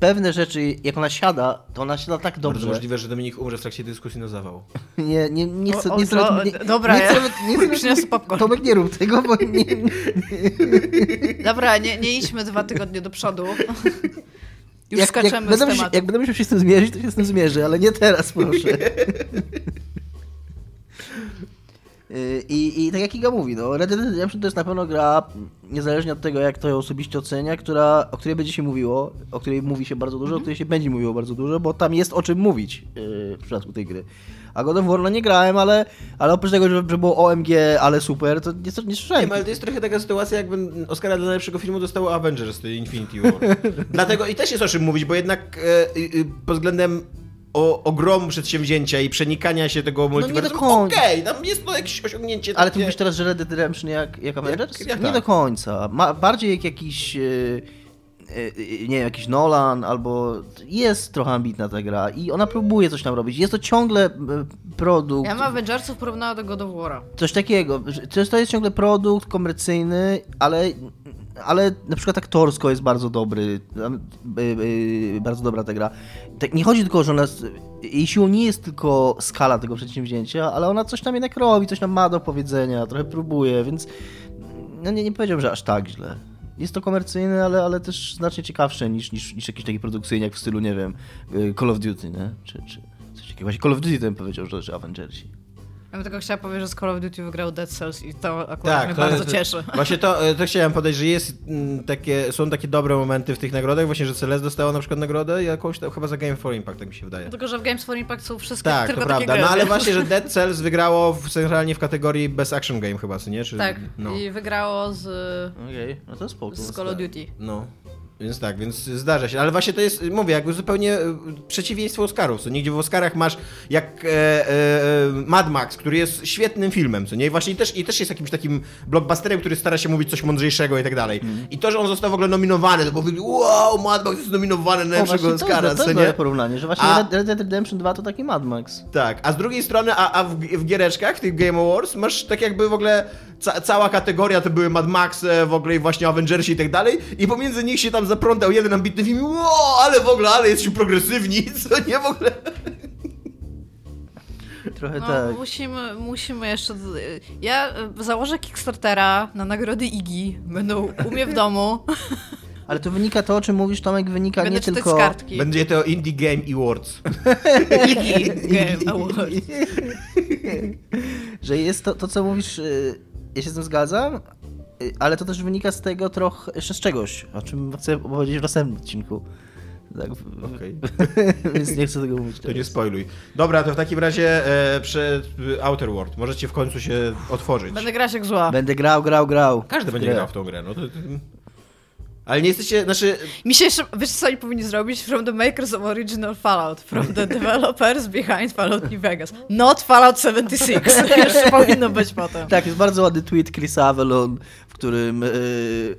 pewne rzeczy, jak ona siada, to ona siada tak Bardzo dobrze. możliwe, że Dominik umrze w trakcie dyskusji na zawał. Nie, nie, nie chcę... O, o, nie chcę o, nawet- nie, dobra, nie ja- nie nawet- Przyniosę popcorn. Tomek, nie rób tego, bo nie, Dobra, nie, nie idźmy dwa tygodnie do przodu. Już jak, skaczemy jak, z będę tematu. jak będę musiał się z tym zmierzyć, to się z tym zmierzę, ale nie teraz, proszę. Yy, I, I tak jak Iga mówi, no, Red Dead Redemption to jest na pewno gra, niezależnie od tego, jak to ją osobiście ocenia, która, o której będzie się mówiło, o której mówi się bardzo dużo, o której się będzie mówiło bardzo dużo, bo tam jest o czym mówić yy, w przypadku tej gry. A God of War no nie grałem, ale, ale oprócz tego, że, że było OMG, ale super, to nie, nie słyszałem. Nie, ale to jest trochę taka sytuacja, jakby Oscara dla najlepszego filmu dostało Avengers, Infinity War. Dlatego i też jest o czym mówić, bo jednak e, e, pod względem o, ogromu przedsięwzięcia i przenikania się tego multiversum, do końca. okej, tam jest to jakieś osiągnięcie Ale ty takie... mówisz teraz, że Red Dead Redemption jak, jak Avengers? jak nie tak. do końca. Ma, bardziej jak jakiś, e, nie wiem, jakiś Nolan, albo jest trochę ambitna ta gra i ona próbuje coś tam robić. Jest to ciągle e, produkt, Ja mam Avengersów porównała do God of War'a. coś takiego. że To jest, to jest ciągle produkt komercyjny, ale, ale na przykład aktorsko jest bardzo dobry, e, e, bardzo dobra ta gra. Tak, nie chodzi tylko, że ona, jej siłą nie jest tylko skala tego przedsięwzięcia, ale ona coś tam jednak robi, coś tam ma do powiedzenia, trochę próbuje, więc no nie, nie powiedziałbym, że aż tak źle. Jest to komercyjne, ale, ale też znacznie ciekawsze niż, niż, niż jakiś taki produkcyjny jak w stylu, nie wiem, y, Call of Duty, nie? Czy, czy coś takiego. Właśnie Call of Duty bym powiedział, że, że Avengersi. Ja bym tylko chciała powiedzieć, że z Call of Duty wygrał Dead Cells i to akurat mnie to bardzo jest- cieszy. Właśnie to, to chciałem podać, że jest mm, takie, są takie dobre momenty w tych nagrodach, właśnie, że Celeste dostała na przykład nagrodę jakąś tam, chyba za Game for Impact, tak mi się wydaje. Tylko, że w Games for Impact są wszystkie Tak, tylko to takie prawda. gry. No ale właśnie, że Dead Cells wygrało w, centralnie w kategorii Best Action Game chyba, co nie? Czy, Tak, no. i wygrało z, Okej, no to spoko. z Call of Duty. No. Więc tak, więc zdarza się. Ale właśnie to jest, mówię, jakby zupełnie e, przeciwieństwo Oscarów. Co nigdzie w Oscarach masz jak e, e, Mad Max, który jest świetnym filmem, co nie? I właśnie też, i też jest jakimś takim blockbusterem, który stara się mówić coś mądrzejszego i tak dalej. I to, że on został w ogóle nominowany, to powiedzieli, wow, Mad Max jest nominowany na O, najlepszego właśnie to Oscara, jest, to co jest nie? porównanie, że właśnie A- Red- Dead Redemption 2 to taki Mad Max. Tak, a z drugiej strony, a, a w, w giereczkach, tych Game Awards, masz tak jakby w ogóle ca, cała kategoria to były Mad Max, e, w ogóle i właśnie Avengersi i tak dalej i pomiędzy nich się tam zaprątał jeden ambitny film i wow, ale w ogóle, ale jesteśmy progresywni, co nie w ogóle. Trochę No, tak. musimy, musimy jeszcze... Ja e, założę Kickstartera na nagrody Iggy. Będą u mnie w domu. Ale to wynika to, o czym mówisz, Tomek, wynika Będę nie tylko... z kartki. Będzie to Indie Game Awards. Iggy Game Award. że jest to, to co mówisz, y, ja się z tym zgadzam, ale to też wynika z tego trochę, jeszcze z czegoś, o czym chcę opowiedzieć w następnym odcinku. Tak, Okej. więc nie chcę tego mówić To nie teraz. spoiluj. Dobra, to w takim razie e, przed e, Outer World. Możecie w końcu się otworzyć. Będę grać jak zła. Będę grał, grał, grał. Każdy będzie grę. grał w tą grę. No to, to... Ale nie jesteście, znaczy... Mi się jeszcze, wiesz co oni powinni zrobić? From the makers of original Fallout. From the developers behind Fallout New Vegas. Not Fallout 76. jeszcze powinno być potem. Tak, jest bardzo ładny tweet Chrisa Avalon, którym y,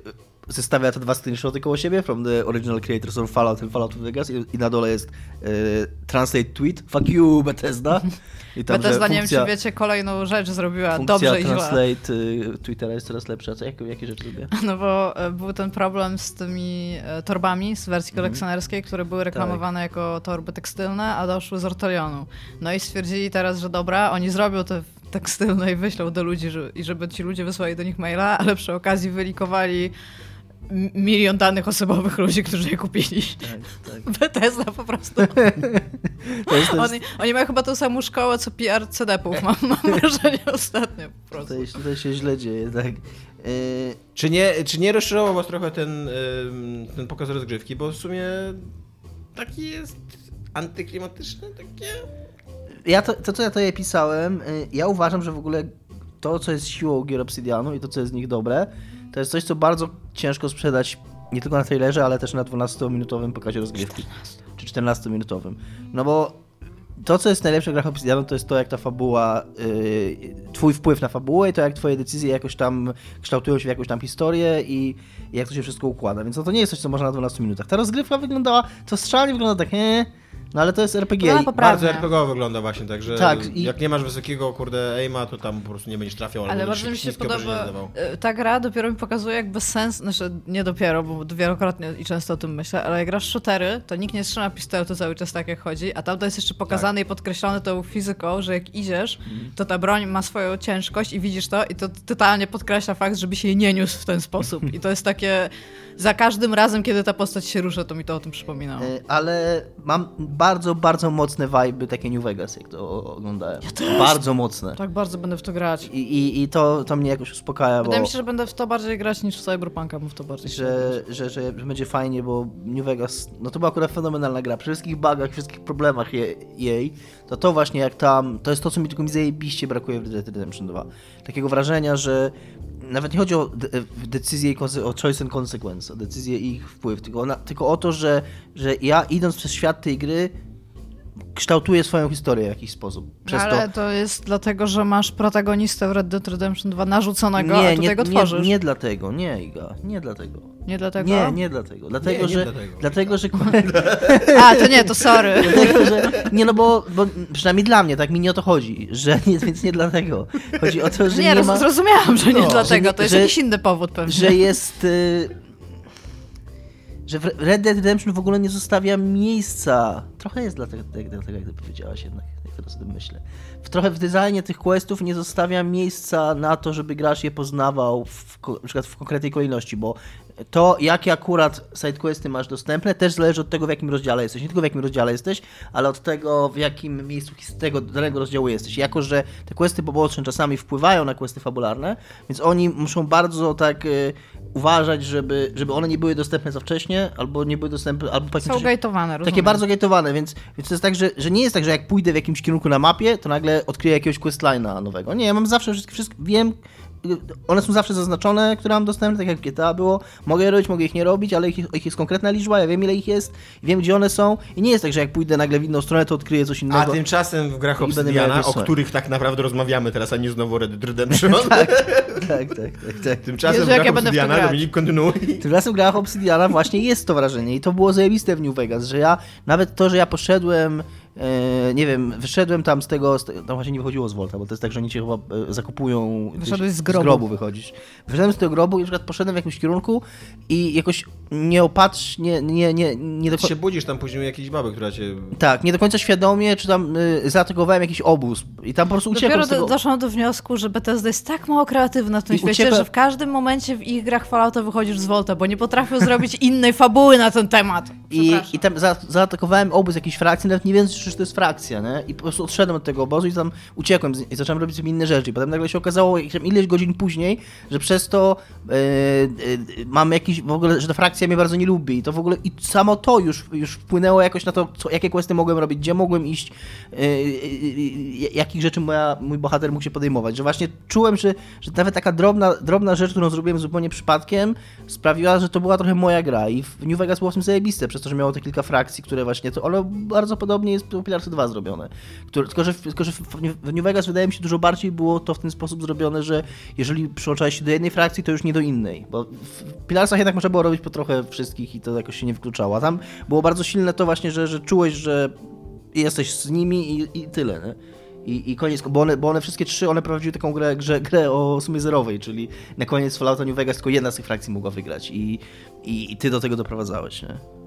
zestawia te dwa screenshoty koło siebie, from the original creators of Fallout and Fallout Vegas i, i na dole jest e, translate tweet, fuck you Bethesda. I tam, Bethesda, nie wiem czy wiecie, kolejną rzecz zrobiła dobrze i źle. translate y, Twittera jest coraz lepsza. Co, jakie, jakie rzeczy robię? No bo e, był ten problem z tymi e, torbami z wersji kolekcjonerskiej, które były reklamowane jako torby tekstylne, a doszły z Ortolionu. No i stwierdzili teraz, że dobra, oni zrobią te tekstylne i wyślą do ludzi, że, i żeby ci ludzie wysłali do nich maila, ale przy okazji wylikowali milion danych osobowych ludzi, którzy je kupili. Tak, tak. Bethesda po prostu. To jest, to jest, Oni, oni mają chyba tą samą szkołę, co PR CD-ów, mam, mam wrażenie ostatnio po prostu. tutaj, tutaj się źle dzieje, tak. Y, Czy nie, czy nie rozczarował was trochę ten, ym, ten pokaz rozgrywki, bo w sumie taki jest antyklimatyczny, takie... ja to, to, co ja tutaj pisałem, y, ja uważam, że w ogóle to, co jest siłą gier Obsidianu i to, co jest z nich dobre, to jest coś, co bardzo ciężko sprzedać nie tylko na trailerze, ale też na 12-minutowym pokazie rozgrywki. Czy 14-minutowym. No bo to, co jest najlepsze w grach Obsidianu, to jest to, jak ta fabuła, yy, twój wpływ na fabułę i to, jak twoje decyzje jakoś tam kształtują się w jakąś tam historię i, jak to się wszystko układa. Więc no, to nie jest coś, co można na 12 minutach. Ta rozgrywka wyglądała, to strzelanie wygląda tak, nie, no ale to jest RPG. Poprawnie. Bardzo RPGowo wygląda właśnie, także Tak, i- jak nie masz wysokiego, kurde, aima, to tam po prostu nie będziesz trafiał, Ale bardzo mi się podoba. e, Ta gra dopiero mi pokazuje, jak bez sensu. Znaczy, nie dopiero, bo wielokrotnie i często o tym myślę, ale jak grasz w shootery, to nikt nie trzyma pistoletu cały czas tak, jak chodzi, a tam to jest jeszcze pokazane i podkreślone tą fizyką, że jak idziesz, to ta broń ma swoją ciężkość i widzisz to, i to totalnie podkreśla fakt, żeby się jej nie niósł w ten sposób. I to jest takie. Za każdym razem, kiedy ta postać się rusza, to mi to o tym przypominało. Y, Ale mam bardzo, bardzo mocne vibe takie New Vegas, jak to oglądałem. Bardzo mocne. Tak bardzo będę w to grać. I, i, i to, to mnie jakoś uspokaja, bo... Wydaje mi się, że będę w to bardziej grać niż w Cyberpunka, bo w to bardziej że, że, że, będzie fajnie, bo New Vegas, no to była akurat fenomenalna gra. Przy wszystkich bugach, wszystkich problemach je, jej, to to właśnie jak tam, to jest to, co mi tylko mi zajebiście brakuje w Red Dead Redemption 2. Takiego wrażenia, że nawet nie chodzi o de decyzję o choice and consequence, o decyzję i ich wpływ, tylko, ona, tylko o to, że, że ja idąc przez świat tej gry kształtuję swoją historię w jakiś sposób. Przez Ale to, to... jest dlatego, że masz protagonistę w Red Dead Redemption 2 narzuconego, a tutaj nie, go nie, tworzysz. nie dlatego, nie Iga, nie dlatego. Nie dlatego? Nie, nie dlatego. Dlatego, nie że. dlatego. Dlatego, że. A, to nie, to sorry. dlatego, że. Nie, no bo, bo przynajmniej dla mnie, tak mi nie o to chodzi, że nie, więc nie dlatego. Chodzi o to, że nie, nie, roz- ma. zrozumiałam, że nie No, dlatego, że nie- to jest że- jakiś inny powód pewnie. Że jest. Y... Że Red Dead Redemption w ogóle nie zostawia miejsca. Trochę jest dlatego, dlatego jak ty powiedziałaś jednak, jak teraz o tym myślę. W, trochę w designie tych questów nie zostawia miejsca na to, żeby gracz je poznawał w, na przykład w konkretnej kolejności, bo to, jakie akurat sidequesty masz dostępne, też zależy od tego, w jakim rozdziale jesteś. Nie tylko w jakim rozdziale jesteś, ale od tego, w jakim miejscu tego danego rozdziału jesteś. Jako, że te questy poboczne czasami wpływają na questy fabularne, więc oni muszą bardzo tak y, uważać, żeby, żeby one nie były dostępne za wcześnie, albo nie były dostępne, albo Są gejtowane, rozumiem. takie bardzo gejtowane, więc, więc to jest tak, że, że nie jest tak, że jak pójdę w jakimś kierunku na mapie, to nagle odkryję jakiegoś questline'a nowego. Nie, ja mam zawsze wszystkie, wszystkie wiem, one są zawsze zaznaczone, które mam dostępne, tak jak w GTA było. Mogę je robić, mogę ich nie robić, ale ich, ich jest konkretna liczba, ja wiem ile ich jest, wiem gdzie one są i nie jest tak, że jak pójdę nagle w inną stronę, to odkryję coś A innego. tymczasem w grach Obsidiana, o których tak naprawdę rozmawiamy teraz, a nie znowu Red Dead Redemption. tak, tak, tak, tak, tak. Tymczasem w grach ja Obsidiana. Dominik, kontynuuj. Tymczasem w grach Obsidiana właśnie jest to wrażenie i to było zajebiste w New Vegas, że ja, nawet to, że ja poszedłem, nie wiem, wyszedłem tam z tego, z tego, tam właśnie nie wychodziło z Volta, bo to jest tak, że oni cię chyba e, zakupują... Wyszedłeś z Z grobu. grobu wychodzisz. Wyszedłem z tego grobu i na przykład poszedłem w jakimś kierunku i jakoś nieopatrznie, nie, nie, nie do końca... się budzisz tam później jakiejś baby, która cię... Tak, nie do końca świadomie, czy tam y, zaatakowałem jakiś obóz i tam po prostu uciekłem Dopiero z tego... do, doszłam do wniosku, że Bethesda jest tak mało kreatywna w tym I świecie, że w każdym momencie w ich grach Fallouta wychodzisz z Volta, bo nie potrafią zrobić innej fabuły na ten temat. I. I tam za, zaatakowałem obóz jakiejś frakcji, nawet nie wiedząc, że to jest frakcja, nie? I po prostu odszedłem od tego obozu i tam uciekłem i zacząłem robić sobie inne rzeczy. I potem nagle się okazało, ileś godzin później, że przez to e, e, mam jakiś, w ogóle, że ta frakcja mnie bardzo nie lubi. I to w ogóle, i samo to już, już wpłynęło jakoś na to, co, jakie questy mogłem robić, gdzie mogłem iść, e, jakich rzeczy moja, mój bohater mógł się podejmować. Że właśnie czułem, że, że nawet taka drobna, drobna rzecz, którą zrobiłem zupełnie przypadkiem, sprawiła, że to była trochę moja gra. I w New Vegas było w tym zajebiste, przez to, że miało te kilka frakcji, które właśnie to, ale bardzo podobnie jest było Pilarsy 2 zrobione. Które, tylko, że, tylko, że w New Vegas wydaje mi się dużo bardziej było to w ten sposób zrobione, że jeżeli przyłączałeś się do jednej frakcji, to już nie do innej. Bo w Pilarsach jednak można było robić po trochę wszystkich i to jakoś się nie wykluczało. A tam było bardzo silne to właśnie, że, że czułeś, że jesteś z nimi i, i tyle, nie? I, I koniec, bo one, bo one wszystkie trzy, one prowadziły taką grę, grę, grę o sumie zerowej, czyli na koniec Fallouta New Vegas tylko jedna z tych frakcji mogła wygrać i, i, i ty do tego doprowadzałeś, nie?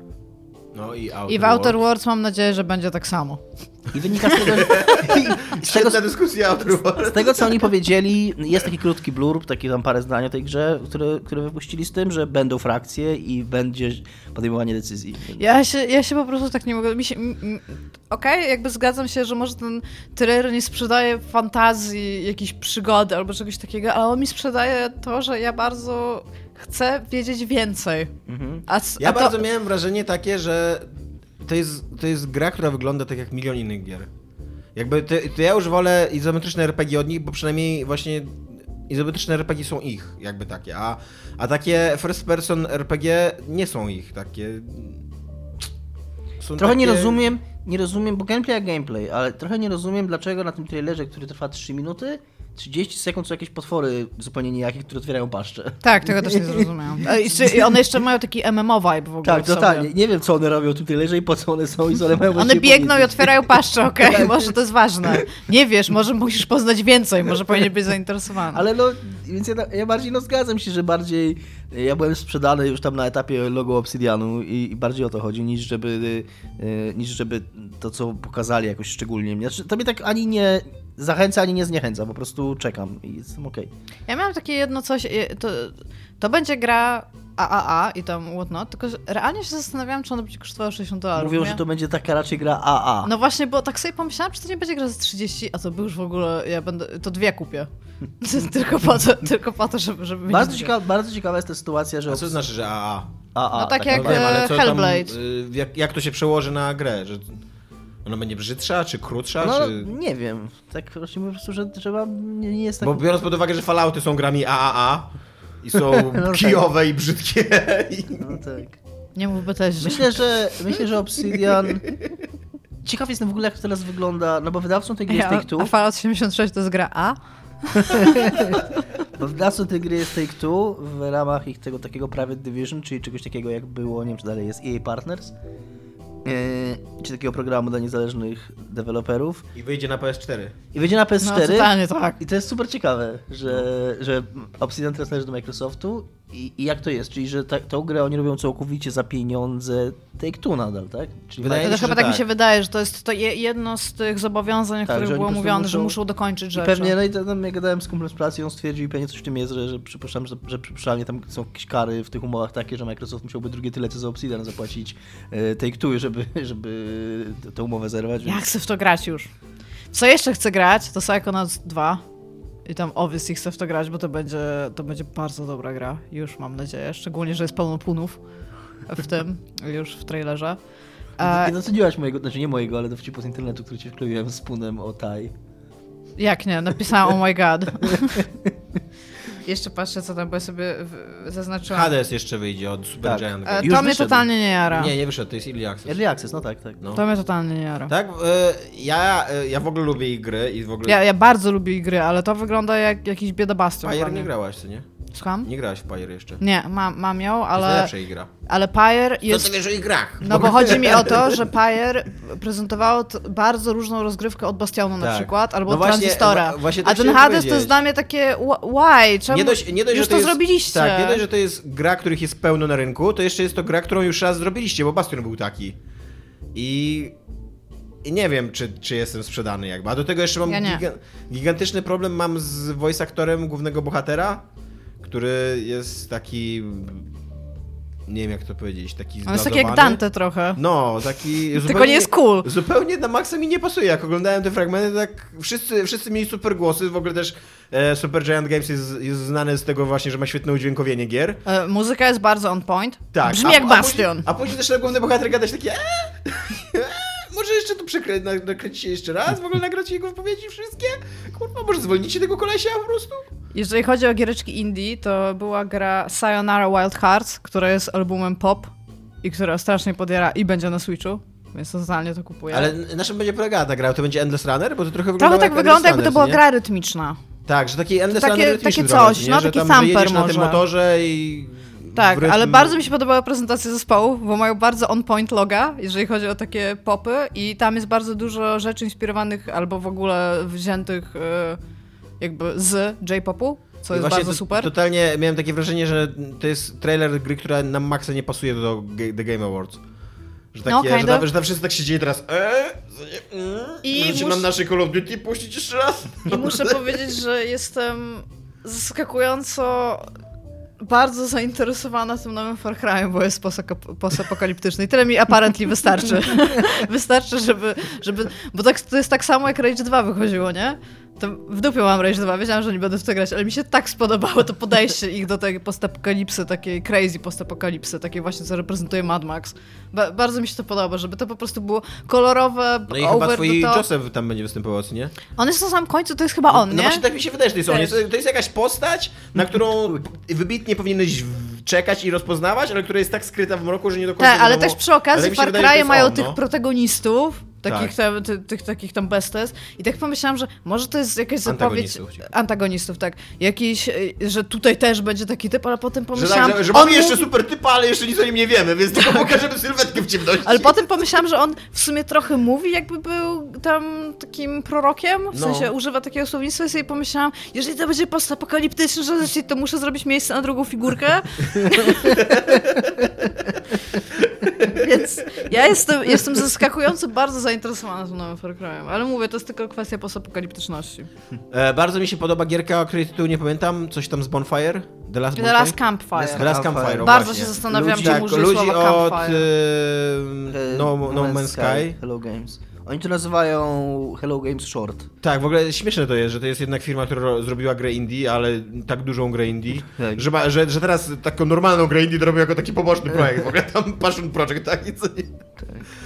No i Outer I w Outer Worlds. Worlds mam nadzieję, że będzie tak samo. I wynika z tego, że, z tego, Świetna dyskusja Outer Worlds. z tego, co oni powiedzieli, jest taki krótki blurb, taki tam parę zdań o tej grze, które, które wypuścili z tym, że będą frakcje i będzie podejmowanie decyzji. Ja się, ja się po prostu tak nie mogę. Mi się, Okej, jakby zgadzam się, że może ten trailer nie sprzedaje fantazji, jakiejś przygody albo czegoś takiego, ale on mi sprzedaje to, że ja bardzo chcę wiedzieć więcej. Mhm. A, Ja a to, bardzo miałem wrażenie takie, że to jest, to jest gra, która wygląda tak jak milion innych gier. Jakby to, to ja już wolę izometryczne RPG od nich, bo przynajmniej właśnie izometryczne RPG są ich, jakby takie, a, a takie first person RPG nie są ich, takie... Są Trochę nie takie- rozumiem, nie rozumiem, bo gameplay jak gameplay, ale trochę nie rozumiem, dlaczego na tym trailerze, który trwa 3 minuty, 30 sekund są jakieś potwory zupełnie nijakie, które otwierają paszcze. Tak, tego też nie zrozumiałam. I one jeszcze mają taki MMO vibe w ogóle. Tak, totalnie. Nie wiem, co one robią tym trailerze i po co one są i co one mają One biegną i otwierają paszcze, okej, może to jest ważne. Nie wiesz, może musisz poznać więcej, może powinien być zainteresowany. Ale no, więc ja, ja bardziej no zgadzam się, że bardziej ja byłem sprzedany już tam na etapie logo Obsidianu i, i bardziej o to chodzi, niż żeby, e, niż żeby to, co pokazali jakoś szczególnie mnie. Znaczy, to mnie tak ani nie zachęca, ani nie zniechęca, po prostu czekam i jestem okej. Ja miałam takie jedno coś, e, to, to będzie gra AAA i tam whatnot, tylko realnie się zastanawiałam, czy ona będzie kosztowała 60 dolarów. Mówią, nie? że to będzie taka raczej gra AA. No właśnie, bo tak sobie pomyślałam, czy to nie będzie gra za 30, a to by już w ogóle, ja będę, to dwie kupię. tylko po to, tylko po to żeby, żeby bardzo, ciekawa, bardzo ciekawa jest ta sytuacja, że... A co to znaczy, że AA? AA, No tak jak- No wiem, Hellblade. Tam, y, jak, jak to się przełoży na grę? Że ona będzie brzydsza, czy krótsza, No, czy... nie wiem. Tak właśnie po prostu, że trzeba... Nie, nie jest tak... Bo biorąc pod uwagę, że Fallouty są grami AAA i są No tak. kijowe i brzydkie. No tak. Nie mówmy też, że... Myślę, że myślę, że Obsidian. Ciekaw jestem w ogóle, jak to teraz wygląda, no bo wydawcą tej gry jest Ja, Take Two. a Fallout 76 to jest gra A? Bo wydawcą tej gry jest Take Two w ramach ich tego takiego Private Division, czyli czegoś takiego jak było, nie wiem czy dalej jest EA Partners. Yy, czy takiego programu dla niezależnych deweloperów. I wyjdzie na PS4. I wyjdzie na No PS4. totalnie tak. I to jest super ciekawe, że, że Obsidian teraz należy do Microsoftu i, i jak to jest? Czyli, że ta, tą grę oni robią całkowicie za pieniądze Take-Two nadal, tak? Czyli Wydaje To mi się, chyba że tak mi tak. się wydaje, że to jest to je, jedno z tych zobowiązań, o Tak, których było mówione, że muszą- muszą dokończyć I rzeczy. pewnie, no i to, tam, jak gadałem z kumplem z pracy, on stwierdził i pewnie coś w tym jest, że, że przypuszczam, że, że przypuszczalnie tam są jakieś kary w tych umowach takie, że Microsoft musiałby drugie tyle co za Obsidian zapłacić e, Take-Two, żeby, żeby tę umowę zerwać. Ja Więc... chcę w to grać już. Co jeszcze chcę grać, to Psychonauts 2. I tam obviously chcę w to grać, bo to będzie, to będzie bardzo dobra gra. Już mam nadzieję. Szczególnie, że jest pełno punów w tym, już w trailerze. E, Nie doceniłaś mojego, znaczy nie mojego, ale dowcipu z internetu, który ci wkleiłem z punem o Tai. jak nie? Napisałam oh my god. Jeszcze patrzę, co tam, bo ja sobie w- zaznaczyłam. Hades jeszcze wyjdzie od Super Tak. Giant E, to mnie totalnie nie jara. Nie, nie wyszedł, to jest Early Access. Early Access, no tak, tak. No. To mnie totalnie nie jara. Tak, e, ja, e, ja w ogóle lubię ich gry i w ogóle... Ja, ja bardzo lubię ich gry, ale to wygląda jak jakiś dla mnie. nie grałaś, co nie? Słucham? Nie grałaś w Pyre jeszcze. To Nie, mam, mam ją, jest ale, najlepsza ich gra. ale Pyre Co jest... ty wiesz o grach? No bo chodzi mi o to, że Pyre prezentowało bardzo różną rozgrywkę od Bastionu na Tak. przykład, albo No od właśnie, Transistora. właśnie A ten Hades to jest dla mnie takie wh- why? Czemu Nie dość, nie dość, już że to, jest, zrobiliście? Tak, nie dość, że to jest gra, których jest pełno na rynku, to jeszcze jest to gra, którą już raz zrobiliście, bo Bastion był taki. I, i nie wiem, czy, czy jestem sprzedany jakby. A do tego jeszcze mam Ja giga, gigantyczny problem mam z voice aktorem głównego bohatera, który jest taki... Nie wiem jak to powiedzieć, taki On jest taki jak. Dante trochę. No, taki... Tylko zupełnie nie jest cool. Zupełnie na maksa mi nie pasuje. Jak oglądałem te fragmenty, tak wszyscy, wszyscy mieli super głosy. W ogóle też e, Super Giant Games jest, jest znany z tego właśnie, że ma świetne udźwiękowienie gier. E, muzyka jest bardzo on point. Tak. Brzmi a- jak a Bastion. Później, a później też na główny bohater gadać takie eee, może jeszcze tu przekrę, na- nakręcicie jeszcze raz, w ogóle nagrać jego wypowiedzi wszystkie? Kurwa, może zwolnicie tego kolesia po prostu? Jeżeli chodzi o giereczki indie, to była gra Sayonara Wild Hearts, która jest albumem pop i która strasznie podjara i będzie na Switchu. więc totalnie to kupuję. Ale na czym będzie polegała ta gra? To będzie Endless Runner? Bo to trochę wygląda Trochę tak jak wygląda, jakby to była nie? gra rytmiczna. Tak, że taki Endless Takie- Runner rytmiczny takie trochę, coś, nie? no, że taki tam że jedziesz na tym może. motorze i... Tak, rytm- ale bardzo mi się podobała prezentacja zespołu, bo mają bardzo on-point loga, jeżeli chodzi o takie popy i tam jest bardzo dużo rzeczy inspirowanych albo w ogóle wziętych e, jakby z J-popu, co I jest bardzo to- super. Totalnie miałem takie wrażenie, że to jest trailer gry, która na maksa nie pasuje do The Game Awards. Że, takie, No, że, tam, że tam wszyscy tak się dzieje teraz eee, I możecie mus- nam nasze Call of Duty puścić jeszcze raz? I muszę powiedzieć, że jestem zaskakująco bardzo zainteresowana tym nowym Far Cry'em, bo jest postapokaliptyczny. I tyle mi apparently wystarczy. wystarczy, żeby, żeby... Bo tak, to jest tak samo, jak Rage 2 wychodziło, nie? To w dupie mam Rage 2, wiedziałam, że nie będę w to grać, ale mi się tak spodobało to podejście ich do tej postapokalipsy, takiej crazy postapokalipsy, takiej właśnie, co reprezentuje Mad Max. Ba- bardzo mi się to podoba, żeby to po prostu było kolorowe, No i chyba over twój the top. Joseph tam będzie występował, co nie? On jest na samym końcu, to jest chyba on, No nie? właśnie tak mi się wydaje, że to jest on. Jest, to jest jakaś postać, na którą wybitnie powinieneś czekać i rozpoznawać, ale która jest tak skryta w mroku, że nie do końca Tak, ale wiadomo- też przy okazji Far wydaje, że to Cry jest mają on, tych no. protagonistów, takich, Tak. tam, ty, tych takich tam bestes. I tak pomyślałam, że może to jest jakaś zapowiedź... Antagonistów. Antagonistów, tak. Jakiś, y, że tutaj też będzie taki typ, ale potem Że, pomyślałam... tak, że, że on mamy jeszcze mówi- super typa, ale jeszcze nic o nim nie wiemy, więc tylko pokażemy sylwetkę w ciemności. Ale potem pomyślałam, że on w sumie trochę mówi, jakby był tam takim prorokiem, w No. sensie używa takiego słownictwa i sobie pomyślałam, jeżeli to będzie postapokaliptyczny, że to muszę zrobić miejsce na drugą figurkę. Więc ja jestem, jestem zaskakująco bardzo zainteresowana tym nowym Far Cry'em, ale mówię, to jest tylko kwestia postapokaliptyczności. E, bardzo mi się podoba gierka, o której tytułu nie pamiętam, coś tam z Bonfire? The Last The? Last Campfire. The Last Campfire, o Bardzo właśnie. się zastanawiam, Ludzi- czemu Tak, ludzi słowa od Campfire. e, no, no Man's Sky. Hello Games. Oni to nazywają Hello Games Short. Tak, w ogóle śmieszne to jest, że to jest jednak firma, która ro- zrobiła grę indie, ale tak dużą grę indie, Tak. że, ma, że, że teraz taką normalną grę indie to robią jako taki poboczny projekt, w ogóle tam passion project taki, co nie.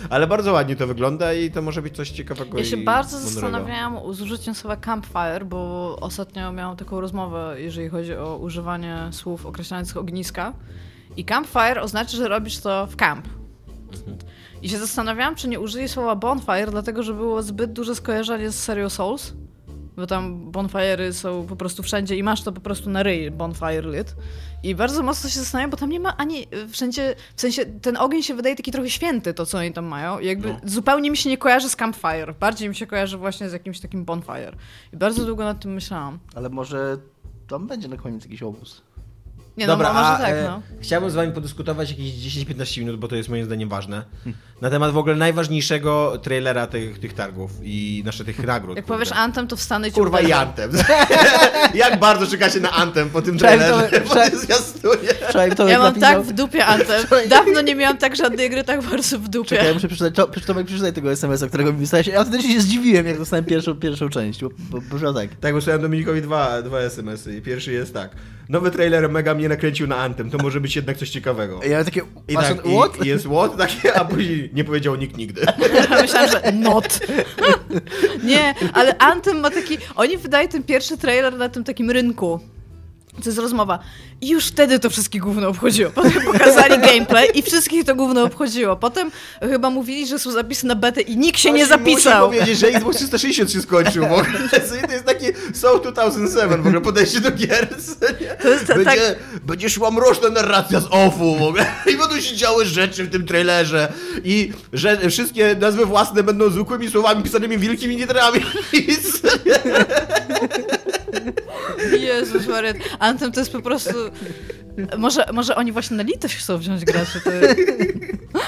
Ale bardzo ładnie to wygląda i to może być coś ciekawego Ja się i bardzo mądrego. zastanawiałam z użyciem słowa campfire, bo ostatnio miałam taką rozmowę, jeżeli chodzi o używanie słów określających ogniska. I campfire oznacza, że robisz to w camp. I się zastanawiałam, czy nie użyję słowa bonfire, dlatego że było zbyt duże skojarzenie z serią Souls. Bo tam bonfire'y są po prostu wszędzie i masz to po prostu na ryj, bonfire lit. I bardzo mocno się zastanawiam, bo tam nie ma ani wszędzie, w sensie ten ogień się wydaje taki trochę święty, to co oni tam mają. I jakby No. zupełnie mi się nie kojarzy z campfire. Bardziej mi się kojarzy właśnie z jakimś takim bonfire. I bardzo długo nad tym myślałam. Ale może tam będzie na koniec jakiś obóz. Nie Dobra, no, może a, tak, e, no. Chciałbym z wami podyskutować jakieś 10-15 minut, bo to jest moim zdaniem ważne, na temat w ogóle najważniejszego trailera tych, tych targów i nasze tych nagród. Jak kurde. powiesz Anthem, to wstanę i cię Kurwa i. Anthem. Jak bardzo czekacie na Anthem po tym Wczoraj trailerze, to- bo wczoraj-. Wczoraj to Ja mam napisał... tak w dupie Anthem. Dawno nie miałam tak żadnej gry tak bardzo w dupie. Czekaj, ja muszę przeczytać, to, Tomek, przeczytaj tego SMS-a, którego mi wysłałeś. Ja wtedy się zdziwiłem, jak dostałem pierwszą, pierwszą część, bo, bo, bo brzmiał tak. Tak, wysłałem Dominikowi dwa, dwa SMS-y i pierwszy jest tak. Nowy trailer mega mnie nakręcił na Anthem, to może być jednak coś ciekawego. I ja takie, I tak, what? i, i jest what takie, a później nie powiedział nikt nigdy. Myślałam, że not. Nie, ale Anthem ma taki... Oni wydają ten pierwszy trailer na tym takim rynku. To jest rozmowa. I już wtedy to wszystkich gówno obchodziło. Potem pokazali gameplay i wszystkich to gówno obchodziło. Potem chyba mówili, że są zapisy na betę i nikt się nie Właśnie zapisał. Muszę powiedzieć, że Xbox 360 się skończył w ogóle. To jest taki Soul 2007 w ogóle podejście do gier. nie? To jest będzie, tak- będzie szła mroczna narracja z offu w ogóle. I będą się działy rzeczy w tym trailerze. I że wszystkie nazwy własne będą zwykłymi słowami pisanymi wielkimi literami. Jezus Maria. Anthem to jest po prostu... Może, może oni właśnie na litość chcą wziąć graczy. To...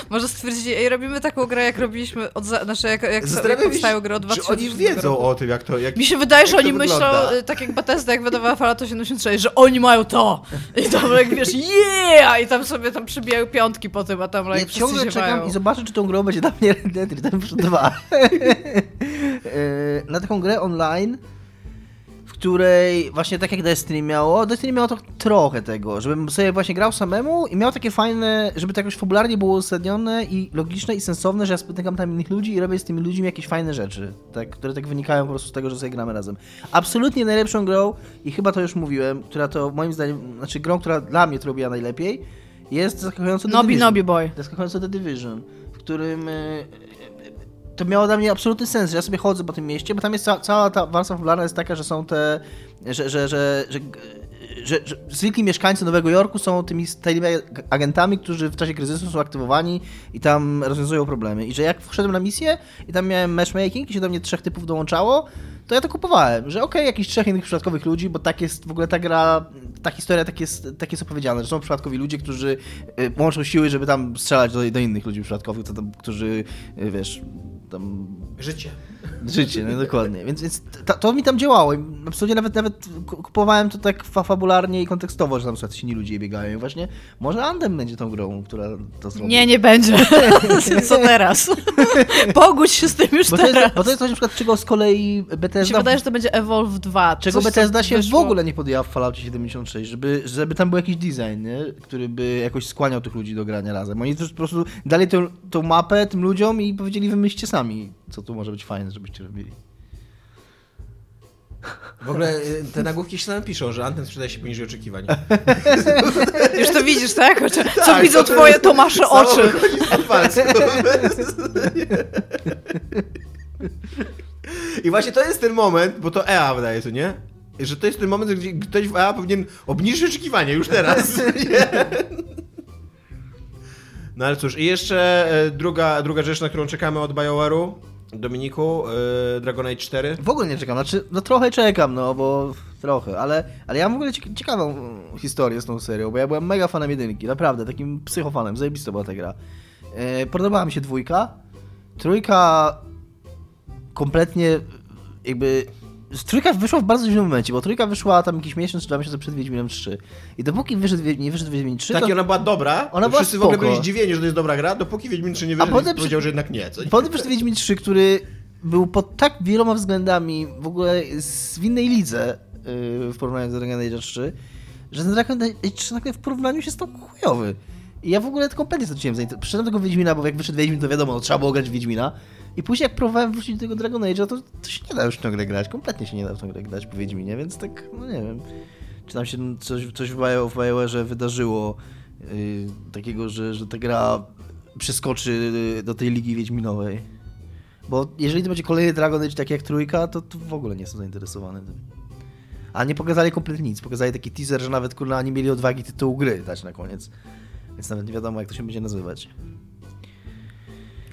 Może stwierdzili, ej, robimy taką grę, jak robiliśmy od... Za... Znaczy, jak, jak, jak powstają gry od czy 2000 oni wiedzą o tym, jak to... Jak... Mi się wydaje, że oni myślą, wygląda? y, tak jak Bethesda, jak wydawała Fallout 76, że oni mają to! I tam jak wiesz, yeah! I tam sobie tam przybijają piątki po tym, a tam Ja like, wszyscy ciągle czekam i zobaczę, czy tą grą będzie dla mnie Red Dead Redemption 2. E, Na taką grę online, której właśnie tak jak Destiny miało, Destiny miało to trochę tego, żebym sobie właśnie grał samemu i miał takie fajne, żeby to jakoś fabularnie było uzasadnione i logiczne i sensowne, że ja spotykam tam innych ludzi i robię z tymi ludźmi jakieś fajne rzeczy, tak, które tak wynikają po prostu z tego, że sobie gramy razem. Absolutnie najlepszą grą i chyba to już mówiłem, która to moim zdaniem, znaczy grą, która dla mnie to robiła najlepiej, jest zaskakująco The Nobi Division. Nobi Boy. Zaskakująco The Division, w którym e, to miało dla mnie absolutny sens, że ja sobie chodzę po tym mieście, bo tam jest ca cała ta warstwa popularna jest taka, że są te, że, że, że, że, że, że zwykli mieszkańcy Nowego Jorku są tymi tajnymi agentami, którzy w czasie kryzysu są aktywowani i tam rozwiązują problemy. I że jak wszedłem na misję i tam miałem matchmaking i się do mnie trzech typów dołączało, to ja to kupowałem, że okej, okay, jakichś trzech innych przypadkowych ludzi, bo tak jest w ogóle ta gra, ta historia tak jest, tak jest opowiedziana, że są przypadkowi ludzie, którzy y, łączą siły, żeby tam strzelać do, do innych ludzi przypadkowych, to tam, którzy, y, wiesz, tam... Życie. Życie, no dokładnie. Więc, więc to, to, mi tam działało. I absolutnie nawet, nawet kupowałem to tak fabularnie i kontekstowo, że tam sobie inni ludzie biegają. I właśnie może Andem będzie tą grą, która to zrobi. Nie, nie będzie. Co teraz? Pogódź się z tym już bo teraz. To jest, bo to jest coś, na przykład, czego z kolei Bethesda... Mi się wydaje, że to będzie Evolve 2. Czego Bethesda się wyszło. w ogóle nie podjęła w Falloutie 76, żeby, żeby tam był jakiś design, nie? który by jakoś skłaniał tych ludzi do grania razem. Oni po prostu dali tą, tą mapę tym ludziom i powiedzieli, wymyślcie sami, co tu może być fajne, żebyście robili. W ogóle y, te nagłówki się same piszą, że Anthem sprzedaje się poniżej oczekiwań. Już to widzisz, tak? Co tak, widzą to twoje Tomasze oczy? I właśnie to jest ten moment, bo to EA wydaje się, nie? Że to jest ten moment, gdzie ktoś w EA powinien obniżyć oczekiwania już teraz. Nie? No ale cóż, i jeszcze e, druga, druga rzecz, na którą czekamy od BioWare'u. Dominiku, yy, Dragon Age 4? W ogóle nie czekam, znaczy, no trochę czekam, no bo trochę, ale, ale ja mam w ogóle ciekawą historię z tą serią, bo ja byłem mega fanem jedynki, naprawdę, takim psychofanem, zajebista była ta gra. Yy, podobała mi się dwójka, trójka kompletnie jakby Trójka wyszła w bardzo dziwnym momencie, bo trójka wyszła tam jakiś miesiąc czy dwa miesiące przed Wiedźminem 3. I dopóki wyszedł, nie wyszedł Wiedźmin 3, Tak, to... ona była dobra, ona była wszyscy spoko. w ogóle byli zdziwieni, że to jest dobra gra, dopóki Wiedźmin 3 nie wyszedł, potem powiedział, że jednak nie. Co? Potem wyszedł Wiedźmin 3, który był pod tak wieloma względami w ogóle w innej lidze yy, w porównaniu do Dragon Age 3, że ten Dragon Age 3 w porównaniu się stał chujowy. I ja w ogóle kompletnie straciłem zainteresowanie. Przyszedłem tego Wiedźmina, bo jak wyszedł Wiedźmin, to wiadomo, no, trzeba było grać Wiedźmina. I później jak próbowałem wrócić do tego Dragon Age'a, to, to się nie da już w tę grę grać. Kompletnie się nie da w tę grę grać po Wiedźminie, więc tak, no nie wiem. Czy tam się coś, coś w BioWare'ze wydarzyło yy, takiego, że, że ta gra przeskoczy do tej ligi Wiedźminowej. Bo jeżeli to będzie kolejny Dragon Age tak jak trójka, to, to w ogóle nie jestem zainteresowany tym. A nie pokazali kompletnie nic. Pokazali taki teaser, że nawet kurna nie mieli odwagi tytułu gry dać na koniec. Więc nawet nie wiadomo, jak to się będzie nazywać.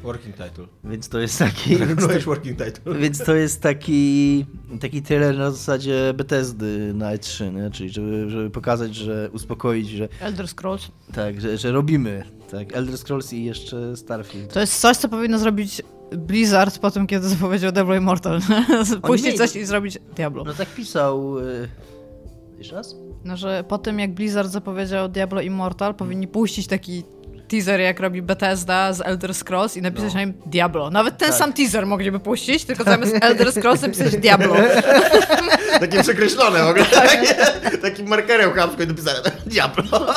Working title. Więc to jest taki. więc, to, working title. więc to jest taki. taki trailer na zasadzie Bethesdy na E3, nie? czyli żeby, żeby pokazać, że uspokoić, że. Elder Scrolls. Tak, że, że robimy. Tak, Elder Scrolls i jeszcze Starfield. To jest coś, co powinno zrobić Blizzard po tym, kiedy zapowiedział Diablo Immortal. Puścić coś i zrobić Diablo. No tak pisał. Yy... Jeszcze raz? No, że po tym jak Blizzard zapowiedział Diablo Immortal, powinni puścić taki teaser, jak robi Bethesda z Elder Scrolls i napisać no. na nim Diablo. Nawet ten tak. sam teaser mogliby puścić, tylko zamiast Elder Scrolls napisać Diablo. Takie przekreślone w ogóle. Tak. Takim markerem chamsko i napisane Diablo.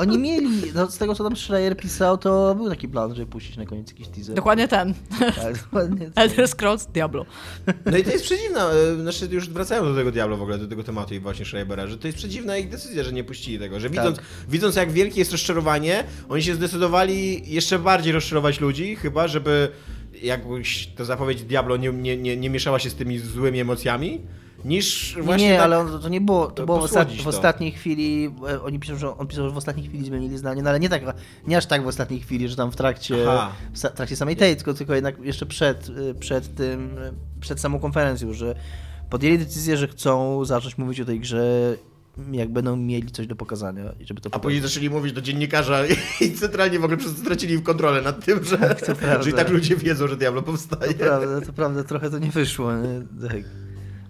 Oni mieli, no z tego co tam Schreier pisał, to był taki plan, żeby puścić na koniec jakiś teaser. Dokładnie ten. Tak, dokładnie ten. Elder Scrolls, Diablo. No i to jest przedziwne, znaczy już wracając do tego Diablo w ogóle, do tego tematu i właśnie Schreibera, że to jest przedziwna ich decyzja, że nie puścili tego, że widząc, tak. widząc jak wielkie jest rozczarowanie, oni się zdecydowali jeszcze bardziej rozczarować ludzi, chyba, żeby jakbyś ta zapowiedź Diablo nie, nie, nie, nie mieszała się z tymi złymi emocjami, niż właśnie. Nie, tak ale on, to nie było. To było w, w ostatniej chwili. E, oni piszą, że on pisał, że w ostatniej chwili zmienili zdanie, no ale nie tak, nie aż tak w ostatniej chwili, że tam w trakcie, w trakcie samej tej, tylko, tylko jednak jeszcze przed, e, przed tym, e, przed samą konferencją, że podjęli decyzję, że chcą zacząć mówić o tej grze jak będą mieli coś do pokazania. Żeby to A później zaczęli mówić do dziennikarza i centralnie w ogóle stracili kontrolę nad tym, że, że i tak ludzie wiedzą, że Diablo powstaje. To prawda, to prawda trochę to nie wyszło. Nie? Tak.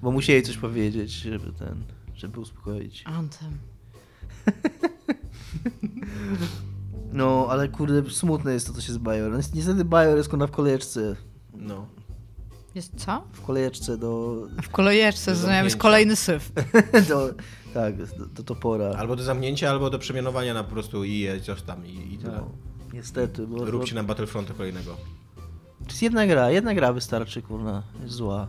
Bo musieli coś powiedzieć, żeby ten, żeby uspokoić. Anthem. No, ale kurde, smutne jest to, co się z Bajor. Niestety Bajor jest w kolejeczce. No. Jest co? W kolejeczce do... W kolejeczce, zrozumiałem, jest kolejny syf. do, tak, do, do, topora. Albo do zamknięcia, albo do przemianowania na po prostu i coś tam i, i tyle. No, niestety. Bo, Róbcie bo... nam Battlefronta kolejnego. To jest jedna gra, jedna gra wystarczy, kurna, jest zła.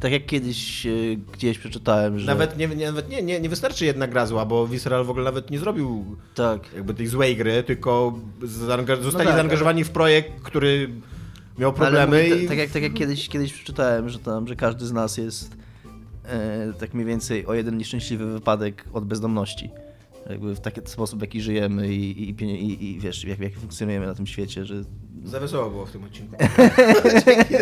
Tak jak kiedyś e, gdzieś przeczytałem, że... Nawet, nie, nie, nawet nie, nie, nie wystarczy jedna gra zła, bo Visceral w ogóle nawet nie zrobił tak. jakby tej złej gry, tylko zaangaż zostali no tak, zaangażowani w projekt, który miał problemy mówi, i... ta, tak, jak, tak jak kiedyś, kiedyś przeczytałem, że tam, że każdy z nas jest e, tak mniej więcej o jeden nieszczęśliwy wypadek od bezdomności. Jakby w taki sposób, w jaki żyjemy i, i, i, i wiesz, jak, jak funkcjonujemy na tym świecie, że Za wesoło było w tym odcinku. dzięki,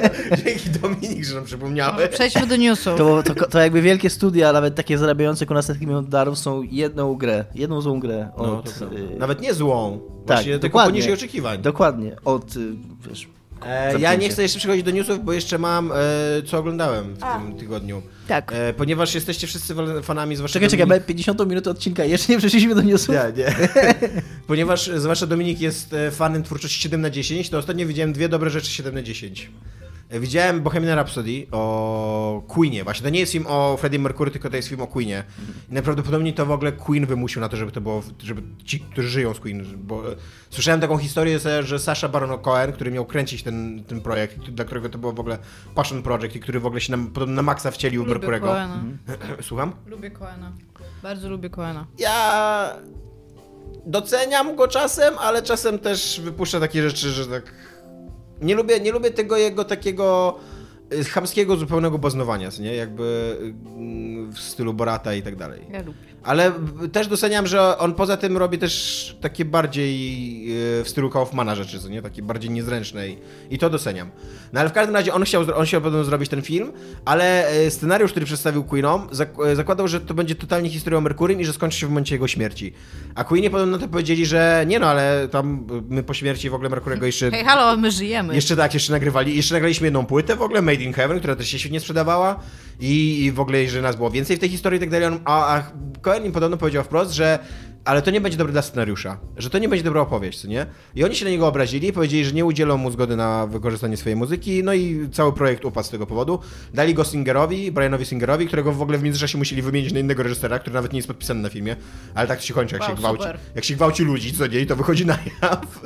dzięki Dominik, że nam przypomniałeś. Przejdźmy do newsów. to, to, to jakby wielkie studia, nawet takie zarabiające ku setki milionów dolarów są jedną grę, jedną złą grę No, od... prawda. y, Nawet nie złą. Właśnie tylko dokładnie. poniżej oczekiwań. Dokładnie, od, y, wiesz... E, ja nie chcę jeszcze przechodzić do newsów, bo jeszcze mam, e, co oglądałem w tym tygodniu. Tak. E, ponieważ jesteście wszyscy fanami, zwłaszcza Czekaj, czekaj, Dominik- mamy 50 minut odcinka, jeszcze nie przeszliśmy do newsów. Nie, nie. Ponieważ zwłaszcza Dominik jest e, fanem twórczości 7 na 10, to ostatnio widziałem dwie dobre rzeczy 7 na 10. E, Widziałem Bohemian Rhapsody o Queenie. Właśnie to nie jest film o Freddie Mercury, tylko to jest film o Queenie. I najprawdopodobniej to w ogóle Queen wymusił na to, żeby to było, żeby ci, którzy żyją z Queen, bo e, słyszałem taką historię, że- Sasha Baron Cohen, który miał kręcić ten, ten projekt, dla którego to było w ogóle passion project i który w ogóle się na, na maksa wcielił Lubię Merkurego. Coena. Słucham? Lubię Coena. Bardzo lubię Coena. Ja doceniam go czasem, ale czasem też wypuszcza takie rzeczy, że tak. Nie lubię, nie lubię tego jego takiego y, chamskiego, zupełnego baznowania, nie? Jakby y, w stylu Borata i tak dalej. Ja lubię. Ale też doceniam, że on poza tym robi też takie bardziej y, w stylu Kaufmana rzeczy, co nie? Takie bardziej niezręczne i, i to doceniam. No ale w każdym razie on chciał, on chciał potem zrobić ten film, ale y, scenariusz, który przedstawił Queenom, y, zakładał, że to będzie totalnie historia o Merkurym i że skończy się w momencie jego śmierci. A Queenie potem na to powiedzieli, że nie no, ale tam my po śmierci w ogóle Merkurego jeszcze... Hej, halo, my żyjemy. Jeszcze tak, jeszcze nagrywali, jeszcze nagraliśmy jedną płytę w ogóle, Made in Heaven, która też się świetnie sprzedawała i, i w ogóle, że nas było więcej w tej historii i tak dalej. A, a Cohen im podobno powiedział wprost, że ale to nie będzie dobre dla scenariusza, że to nie będzie dobra opowieść, co nie? I oni się na niego obrazili, powiedzieli, że nie udzielą mu zgody na wykorzystanie swojej muzyki, no i cały projekt upadł z tego powodu. Dali go Singerowi, Brianowi Singerowi, którego w ogle w międzyczasie musieli wymienić na innego reżysera, który nawet nie jest podpisany na filmie, ale tak to się kończy, jak, Wow, się, gwałci, super. jak się gwałci ludzi, co nie? I to wychodzi na jaw.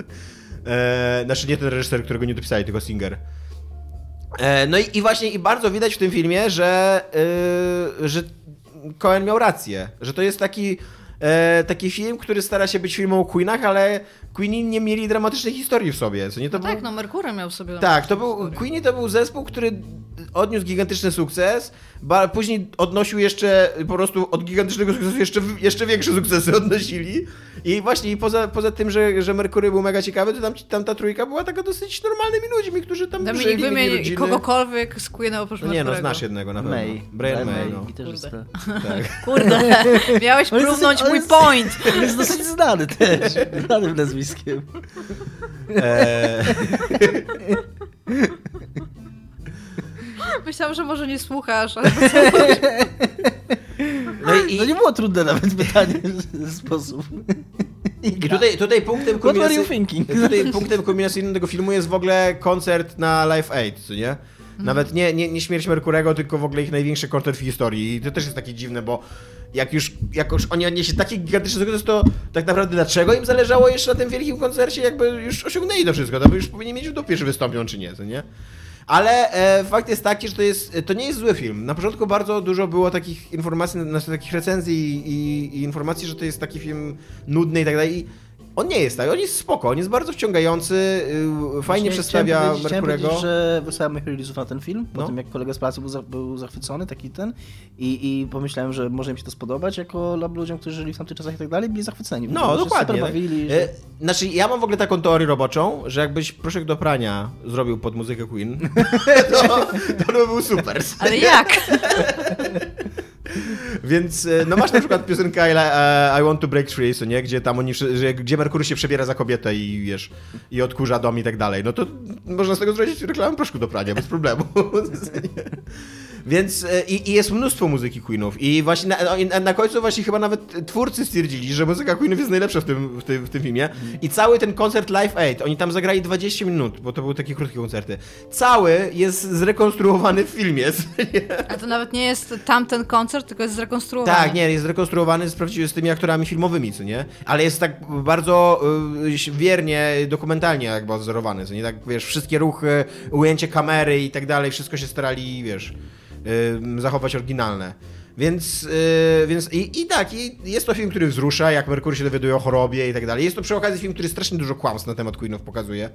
E, znaczy nie ten reżyser, którego nie dopisali, tylko Singer. E, no i, i właśnie i bardzo widać w tym filmie, że, yy, że Cohen miał rację, że to jest taki, e, taki film, który stara się być filmem o Queenach, ale Queeni nie mieli dramatycznej historii w sobie. Co nie? To Tak, był, no Merkury miał sobie... tak, to był, Queenie to był zespół, który odniósł gigantyczny sukces, ba, później odnosił jeszcze, po prostu od gigantycznego sukcesu jeszcze, jeszcze większe sukcesy odnosili i właśnie i poza, poza tym, że, że Merkury był mega ciekawy, to tam, tam ta trójka była taka dosyć normalnymi ludźmi, którzy tam Dominik, żyli, mieli wymień kogokolwiek z Queena oprócz No nie, no znasz jednego na pewno. May. Brian May, no. I też jest, Kurde. Tak. Kurde, miałeś prównąć mój point. on jest dosyć znany też, znanym nazwiskiem. Eee, Myślałam, że może nie słuchasz, ale no i, No nie było trudne nawet pytanie w sposób. i tutaj, tutaj punktem thinking? tutaj punktem kulminacyjnym tego filmu jest w ogóle koncert na Live Aid, co nie? Nawet nie, nie, nie śmierć Merkurego, tylko w ogóle ich największy koncert w historii. I to też jest takie dziwne, bo jak już, jak już oni odnieśli taki gigantyczny sukces, to tak naprawdę dlaczego im zależało jeszcze na tym wielkim koncercie, jakby już osiągnęli to wszystko, to by już powinni mieć w dupie, czy wystąpią, czy nie, co nie? Ale e, fakt jest taki, że to, jest, to nie jest zły film. Na początku bardzo dużo było takich informacji, znaczy takich recenzji i, i, i informacji, że to jest taki film nudny i tak dalej. I On nie jest tak, on jest spoko, on jest bardzo wciągający, y, fajnie Właśnie przedstawia powiedzieć- chciałem Merkurego. powiedzieć, że wysłałem moich release'ów na ten film, po No. tym jak kolega z pracy był, za, był zachwycony, taki ten, i, i pomyślałem, że może im się to spodobać, jako lab ludziom, którzy żyli w tamtych czasach i tak dalej, byli zachwyceni. No, się dokładnie. Super bawili, E, że... Znaczy, ja mam w ogóle taką teorię roboczą, że jakbyś proszek do prania zrobił pod muzykę Queen, to, to by był super. Ale jak? Więc e, no masz na przykład piosenkę I, e, I Want to Break Free, co nie? Gdzie tam oni, gdzie Merkury się przebiera za kobietę i wiesz, i odkurza dom i tak dalej. No to można z tego zrobić reklamę proszku do prania, bez problemu. Więc e, i, i jest mnóstwo muzyki Queenów i właśnie na, no, na, na końcu właśnie chyba nawet twórcy stwierdzili, że muzyka Queenów jest najlepsza w tym, w tym, w tym filmie i cały ten koncert Live Aid, oni tam zagrali 20 minut, bo to były takie krótkie koncerty, cały jest zrekonstruowany w filmie. A to nawet nie jest tamten koncert, tylko jest zrekonstruowany. Tak, nie, jest zrekonstruowany z, z tymi aktorami filmowymi, co nie? Ale jest tak bardzo y, wiernie, dokumentalnie jakby odzorowany, co nie? Tak, wiesz, wszystkie ruchy, ujęcie kamery i tak dalej, wszystko się starali, wiesz, zachować oryginalne. Więc, y, więc i, i tak, i jest to film, który wzrusza, jak Merkury się dowiaduje o chorobie i tak dalej. Jest to przy okazji film, który strasznie dużo kłamstw na temat Queenów pokazuje,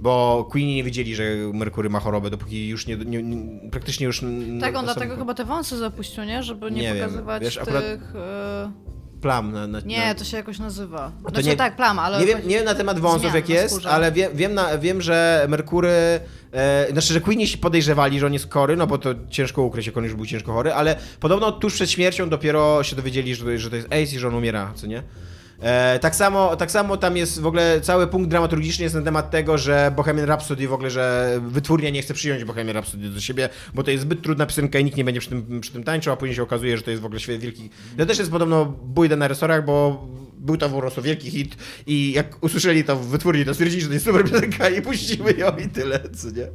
bo Queenie nie wiedzieli, że Merkury ma chorobę, dopóki już nie, nie, nie praktycznie już... Tak, on dlatego chyba te wąsy zapuścił, nie? Żeby nie, Nie wiem, pokazywać wiesz, tych... akurat- e, Plam na, na, Nie, na... to się jakoś nazywa. To Znaczy nie- tak, plam, ale... Nie wiem, nie wiem na temat wąsów Zmian jak jest, ale wiem, wiem, na, wiem że Merkury, e, znaczy, że Queenie się podejrzewali, że on jest chory, no bo to ciężko ukryć, jak on już był ciężko chory, ale podobno tuż przed śmiercią dopiero się dowiedzieli, że to, że to jest Ace i że on umiera, co nie? E, tak, samo, tak samo tam jest w ogóle cały punkt dramaturgiczny jest na temat tego, że Bohemian Rhapsody w ogóle, że wytwórnia nie chce przyjąć Bohemian Rhapsody do siebie, bo to jest zbyt trudna piosenka i nikt nie będzie przy tym, przy tym tańczył, a później się okazuje, że to jest w ogóle świetny wielki... To też jest podobno bójda na resorach, bo był to po prostu wielki hit i jak usłyszeli to w wytwórni, to stwierdzili, że to jest super piosenka i puścimy ją i tyle, co nie?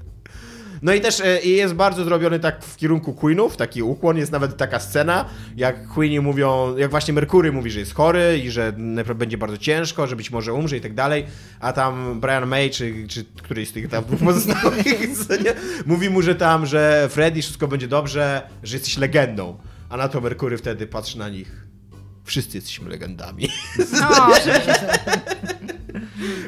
No i też e, jest bardzo zrobiony tak w kierunku Queenów, taki ukłon, jest nawet taka scena, jak Queeni mówią, jak właśnie Merkury mówi, że jest chory i że będzie bardzo ciężko, że być może umrze i tak dalej, a tam Brian May, czy, czy któryś z tych tam dwóch pozostałych, mówi mu, że tam, że Freddy, wszystko będzie dobrze, że jesteś legendą, a na to Merkury wtedy patrzy na nich. Wszyscy jesteśmy legendami. No, oczywiście.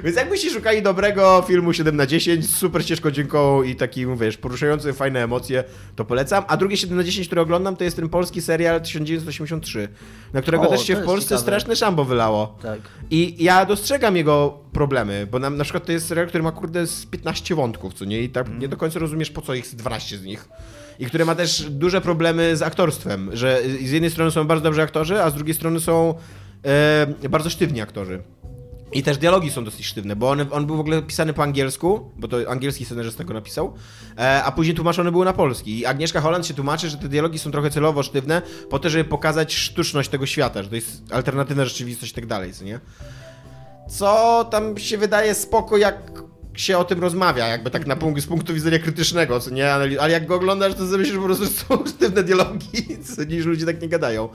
Więc jakbyście szukali dobrego filmu 7 na 10 z super ścieżką dźwiękową i takim, wiesz, poruszający fajne emocje, to polecam. A drugie 7 na 10, które oglądam, to jest ten polski serial 1983, na którego O, też się w Polsce ciekawe. straszne szambo wylało. Tak. I ja dostrzegam jego problemy, bo na, na przykład to jest serial, który ma kurde z 15 wątków, co nie? I tak nie do końca rozumiesz, po co ich z 12 z nich. I który ma też duże problemy z aktorstwem, że z jednej strony są bardzo dobrzy aktorzy, a z drugiej strony są e, bardzo sztywni aktorzy. I też dialogi są dosyć sztywne, bo on, on był w ogóle pisany po angielsku, bo to angielski scenarzysta go napisał, e, a później tłumaczone były na polski. I Agnieszka Holland się tłumaczy, że te dialogi są trochę celowo sztywne, po to, żeby pokazać sztuczność tego świata, że to jest alternatywna rzeczywistość i tak dalej, co nie? Co tam się wydaje spoko, jak się o tym rozmawia, jakby tak na punkt, z punktu widzenia krytycznego, co nie? Ale, jak go oglądasz, to myślisz, że po prostu są sztywne dialogi, co nie, że ludzie tak nie gadają.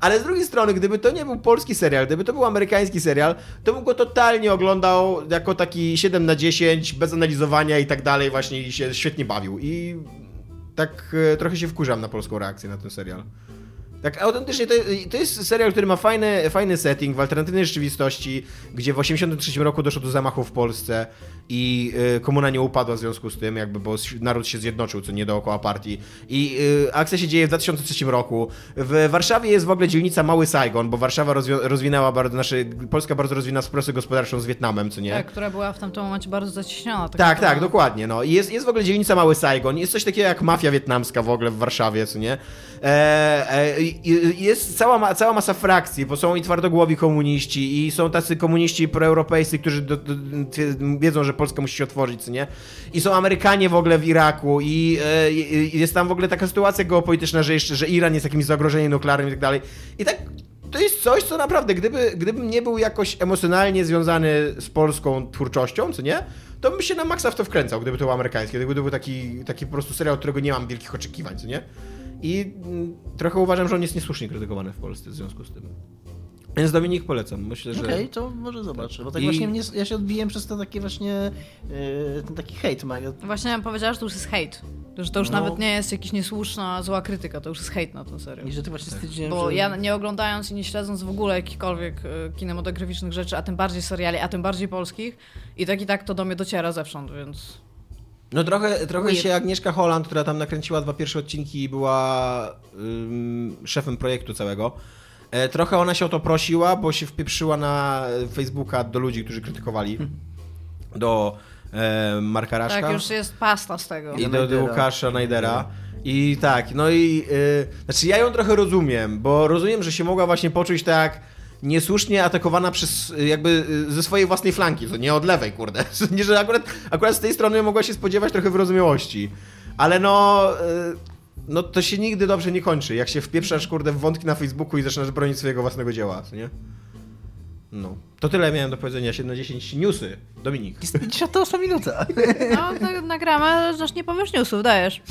Ale z drugiej strony, gdyby to nie był polski serial, gdyby to był amerykański serial, to bym go totalnie oglądał jako taki 7 na 10, bez analizowania i tak dalej, właśnie i się świetnie bawił. I tak e, trochę się wkurzam na polską reakcję na ten serial. Tak autentycznie to, to jest serial, który ma fajny, fajny setting w alternatywnej rzeczywistości, gdzie w 1983 roku doszło do zamachu w Polsce i y, komuna nie upadła w związku z tym, jakby, bo naród się zjednoczył, co nie dookoła partii. I y, akcja się dzieje w 2003 roku. W Warszawie jest w ogóle dzielnica Mały Saigon, bo Warszawa rozwi- rozwinęła bardzo, znaczy Polska bardzo rozwinęła współpracę gospodarczą z Wietnamem, co nie? Tak, która była w tamtym momencie bardzo zacieśniona. Tak, tak, naprawdę. dokładnie. No. I jest, jest w ogóle dzielnica Mały Saigon, jest coś takiego jak mafia wietnamska w ogóle w Warszawie, co nie? E, e, jest cała, cała masa frakcji, bo są i twardogłowi komuniści, i są tacy komuniści proeuropejscy, którzy do, do, wiedzą, że Polska musi się otworzyć, nie? I są Amerykanie w ogóle w Iraku, i, e, i jest tam w ogóle taka sytuacja geopolityczna, że jeszcze, że Iran jest jakimś zagrożeniem nuklearnym i tak dalej. I tak to jest coś, co naprawdę, gdyby, gdybym nie był jakoś emocjonalnie związany z polską twórczością, co nie? To bym się na maksa w to wkręcał, gdyby to był amerykański, gdyby to był taki, taki po prostu serial, od którego nie mam wielkich oczekiwań, co nie? I mm, trochę uważam, że on jest niesłusznie krytykowany w Polsce w związku z tym. Więc Dominik polecam. Myślę, że. Okej, to może zobaczę, bo tak I- właśnie mnie, ja się odbiłem przez to takie właśnie, yy, ten taki hejt. Właśnie ja powiedziała, że to już jest hejt. Że to już No. nawet nie jest jakaś niesłuszna, zła krytyka, to już jest hejt na tę serię. I że ty właśnie stwierdziłem, Bo że... ja nie oglądając i nie śledząc w ogóle jakichkolwiek e, kinematograficznych rzeczy, a tym bardziej seriali, a tym bardziej polskich, i tak i tak to do mnie dociera zewsząd, więc... No trochę, trochę Weird. się Agnieszka Holland, która tam nakręciła dwa pierwsze odcinki i była ym, szefem projektu całego. E, trochę ona się o to prosiła, bo się wpieprzyła na Facebooka do ludzi, którzy krytykowali. Do e, Marka Raszka. Tak, już jest pasta z tego. I do, do. Łukasza Najdera. I tak, no i y, znaczy ja ją trochę rozumiem, bo rozumiem, że się mogła właśnie poczuć tak niesłusznie atakowana przez y, jakby y, ze swojej własnej flanki, to nie od lewej, kurde. Nie, że akurat, akurat z tej strony mogła się spodziewać trochę wyrozumiałości. Ale no, y, no to się nigdy dobrze nie kończy, jak się wpieprzasz, kurde, w wątki na Facebooku i zaczynasz bronić swojego własnego dzieła, nie? No. To tyle miałem do powiedzenia. 7 na 10 newsy. Dominik. Jest 58 minuta. No, tak nagramy, ale też nie powiesz newsów, dajesz.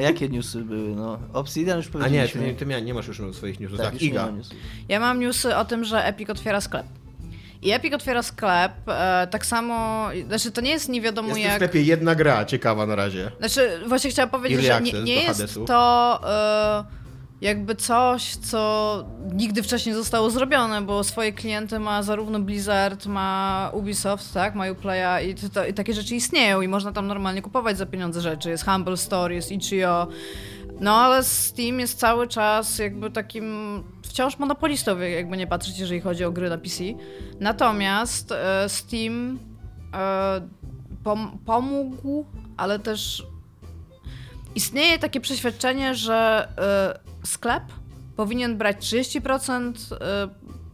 Jakie newsy były? No, Obsidian już A nie, ty, powiedzieliśmy. nie- ty nie masz już swoich newsów. tak, Tak, już Iga. Ja mam newsy o tym, że Epic otwiera sklep. I Epic otwiera sklep, e, tak samo, znaczy to nie jest nie wiadomo Jest w jak... sklepie jedna gra ciekawa na razie. Znaczy, właśnie chciałam powiedzieć, Early że nie, nie jest to... E, jakby coś, co nigdy wcześniej zostało zrobione, bo swoje klienty ma zarówno Blizzard, ma Ubisoft, tak, ma Uplaya i, to, i takie rzeczy istnieją i można tam normalnie kupować za pieniądze rzeczy. Jest Humble Store, jest Itch.io, no ale Steam jest cały czas jakby takim wciąż monopolistą, jakby nie patrzeć, jeżeli chodzi o gry na PC. Natomiast e, Steam e, pom pomógł, ale też istnieje takie przeświadczenie, że y, sklep powinien brać 30% y,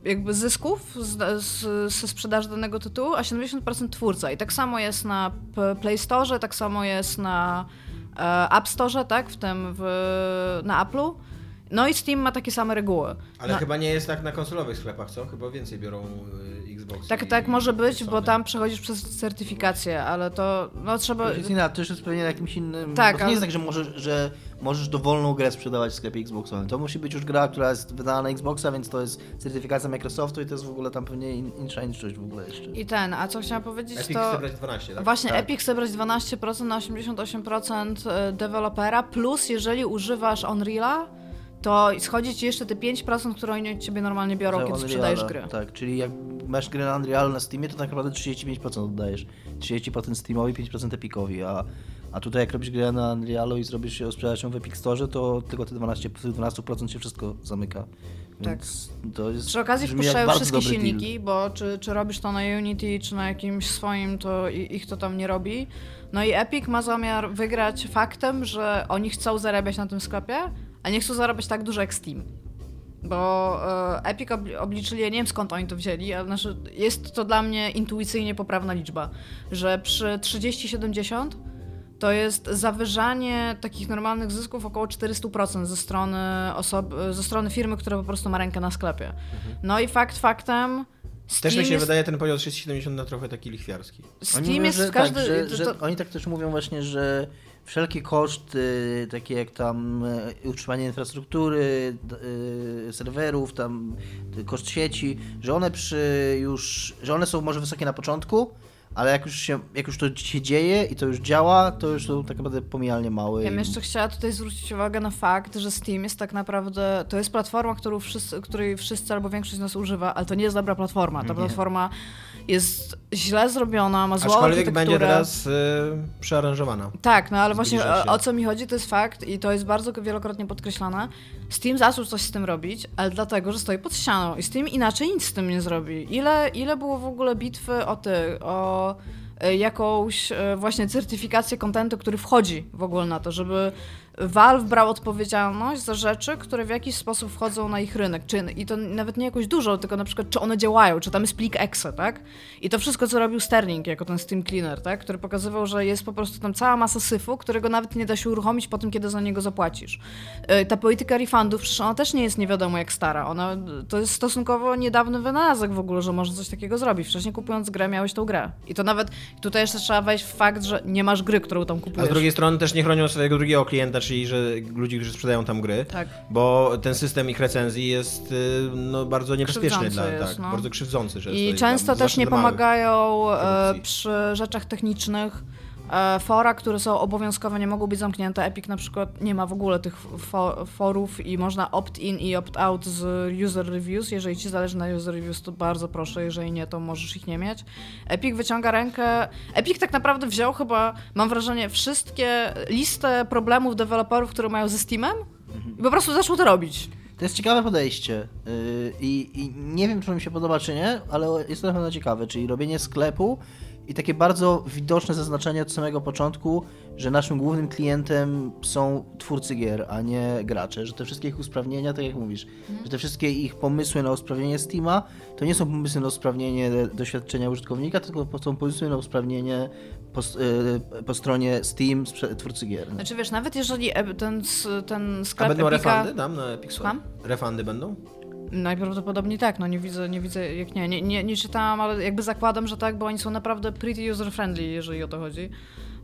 jakby zysków z, z, ze sprzedaży danego tytułu, a 70% twórca. I tak samo jest na Play Store, tak samo jest na e, App Store, tak, w tym w, na Apple'u. No i Steam ma takie same reguły. Ale no. chyba nie jest tak na konsolowych sklepach, co? Chyba więcej biorą y, Xbox. Tak, tak może być, Sony. bo tam przechodzisz przez certyfikację, ale to no trzeba... To jest inna, to już jest pewnie na jakimś innym... Tak, to nie ale- jest tak, że możesz, że możesz dowolną grę sprzedawać w sklepie Xboxowym. To musi być już gra, która jest wydana na Xboxa, więc to jest certyfikacja Microsoftu i to jest w ogóle tam pewnie in, insza inszość w ogóle jeszcze. I ten, a co chciałam powiedzieć, Epic to... chce brać 12, tak? Właśnie Tak. Epic chce brać 12% na 88% e, dewelopera, plus jeżeli używasz Unreala, to schodzi ci jeszcze te 5%, które oni od ciebie normalnie biorą, kiedy Unreala, sprzedajesz gry. Tak, czyli jak masz grę na Unreal na Steamie, to tak naprawdę 35% oddajesz. 30% Steamowi, 5% Epicowi, a, a tutaj jak robisz grę na Unrealu i zrobisz ją, sprzedasz ją w Epic Store, to tylko te 12, tych 12% się wszystko zamyka. Więc to jest, Przy okazji wpuszczają wszystkie silniki, Deal. bo czy, czy robisz to na Unity, czy na jakimś swoim, to ich to tam nie robi. No i Epic ma zamiar wygrać faktem, że oni chcą zarabiać na tym sklepie, a nie chcą zarabiać tak dużo jak Steam. Bo e, Epic obli- obliczyli, ja nie wiem skąd oni to wzięli, ale znaczy jest to dla mnie intuicyjnie poprawna liczba, że przy 30-70 to jest zawyżanie takich normalnych zysków około 400% ze strony, osob- ze strony firmy, która po prostu ma rękę na sklepie. No i fakt faktem. Też mi Steam się jest, wydaje ten podział 370 na trochę taki lichwiarski. Steam Oni mówią, jest że w każdy. tak, że, to- że to- Oni tak też mówią właśnie, że wszelkie koszty, takie jak tam e, utrzymanie infrastruktury, e, serwerów, tam koszt sieci, że one przy już, że one są może wysokie na początku, ale jak już, się, jak już to się dzieje i to już działa, to już są tak naprawdę pomijalnie małe. Ja bym jeszcze chciała tutaj zwrócić uwagę na fakt, że Steam jest tak naprawdę, to jest platforma, którą wszyscy, której wszyscy albo większość z nas używa, ale to nie jest dobra platforma. Ta platforma jest źle zrobiona, ma złą Aczkolwiek będzie teraz y, przearanżowana. Tak, no ale właśnie Zbliża o, się. o co mi chodzi, to jest fakt i to jest bardzo wielokrotnie podkreślane. Steam zaczął coś z tym robić, ale dlatego, że stoi pod ścianą i Steam inaczej nic z tym nie zrobi. Ile, ile było w ogóle bitwy o ty, o e, jakąś e, właśnie certyfikację kontentu, który wchodzi w ogóle na to, żeby Valve brał odpowiedzialność za rzeczy, które w jakiś sposób wchodzą na ich rynek. Czy, I to nawet nie jakoś dużo, tylko na przykład czy one działają, czy tam jest plik exe, tak? I to wszystko, co robił Sterling jako ten Steam Cleaner, tak? Który pokazywał, że jest po prostu tam cała masa syfu, którego nawet nie da się uruchomić po tym, kiedy za niego zapłacisz. Yy, Ta polityka refundów, przecież ona też nie jest nie wiadomo jak stara. Ona, to jest stosunkowo niedawny wynalazek w ogóle, że można coś takiego zrobić. Wcześniej kupując grę, miałeś tą grę. I to nawet, tutaj jeszcze trzeba wejść w fakt, że nie masz gry, którą tam A kupujesz. z drugiej strony też nie chronią swojego drugiego klienta, czyli że ludzi, którzy sprzedają tam gry. Tak. Bo ten system ich recenzji jest y, no, bardzo niebezpieczny dla, jest, tak, no. bardzo krzywdzący. I często też nie pomagają e, przy rzeczach technicznych. E, fora, które są obowiązkowe, nie mogą być zamknięte. Epic na przykład nie ma w ogóle tych fo forów i można opt-in i opt-out z user reviews. Jeżeli ci zależy na user reviews, to bardzo proszę, jeżeli nie, to możesz ich nie mieć. Epic wyciąga rękę. Epic tak naprawdę wziął chyba, mam wrażenie, wszystkie listę problemów deweloperów, które mają ze Steamem i po prostu zaczął to robić. To jest ciekawe podejście yy, i nie wiem, czy mi się podoba, czy nie, ale jest to na pewno ciekawe, czyli robienie sklepu i takie bardzo widoczne zaznaczenie od samego początku, że naszym głównym klientem są twórcy gier, a nie gracze, że te wszystkie ich usprawnienia, tak jak mówisz, że te wszystkie ich pomysły na usprawnienie Steama, to nie są pomysły na usprawnienie doświadczenia użytkownika, tylko są pomysły na usprawnienie po, yy, po stronie Steam twórcy gier. Znaczy wiesz, nawet jeżeli e- ten, ten A sklep będą Epica... refundy tam na Epic Store? Refundy będą? Najprawdopodobniej tak, no nie widzę, nie widzę jak nie. nie. Nie, nie czytałam, ale jakby zakładam, że tak, bo oni są naprawdę pretty user-friendly, jeżeli o to chodzi.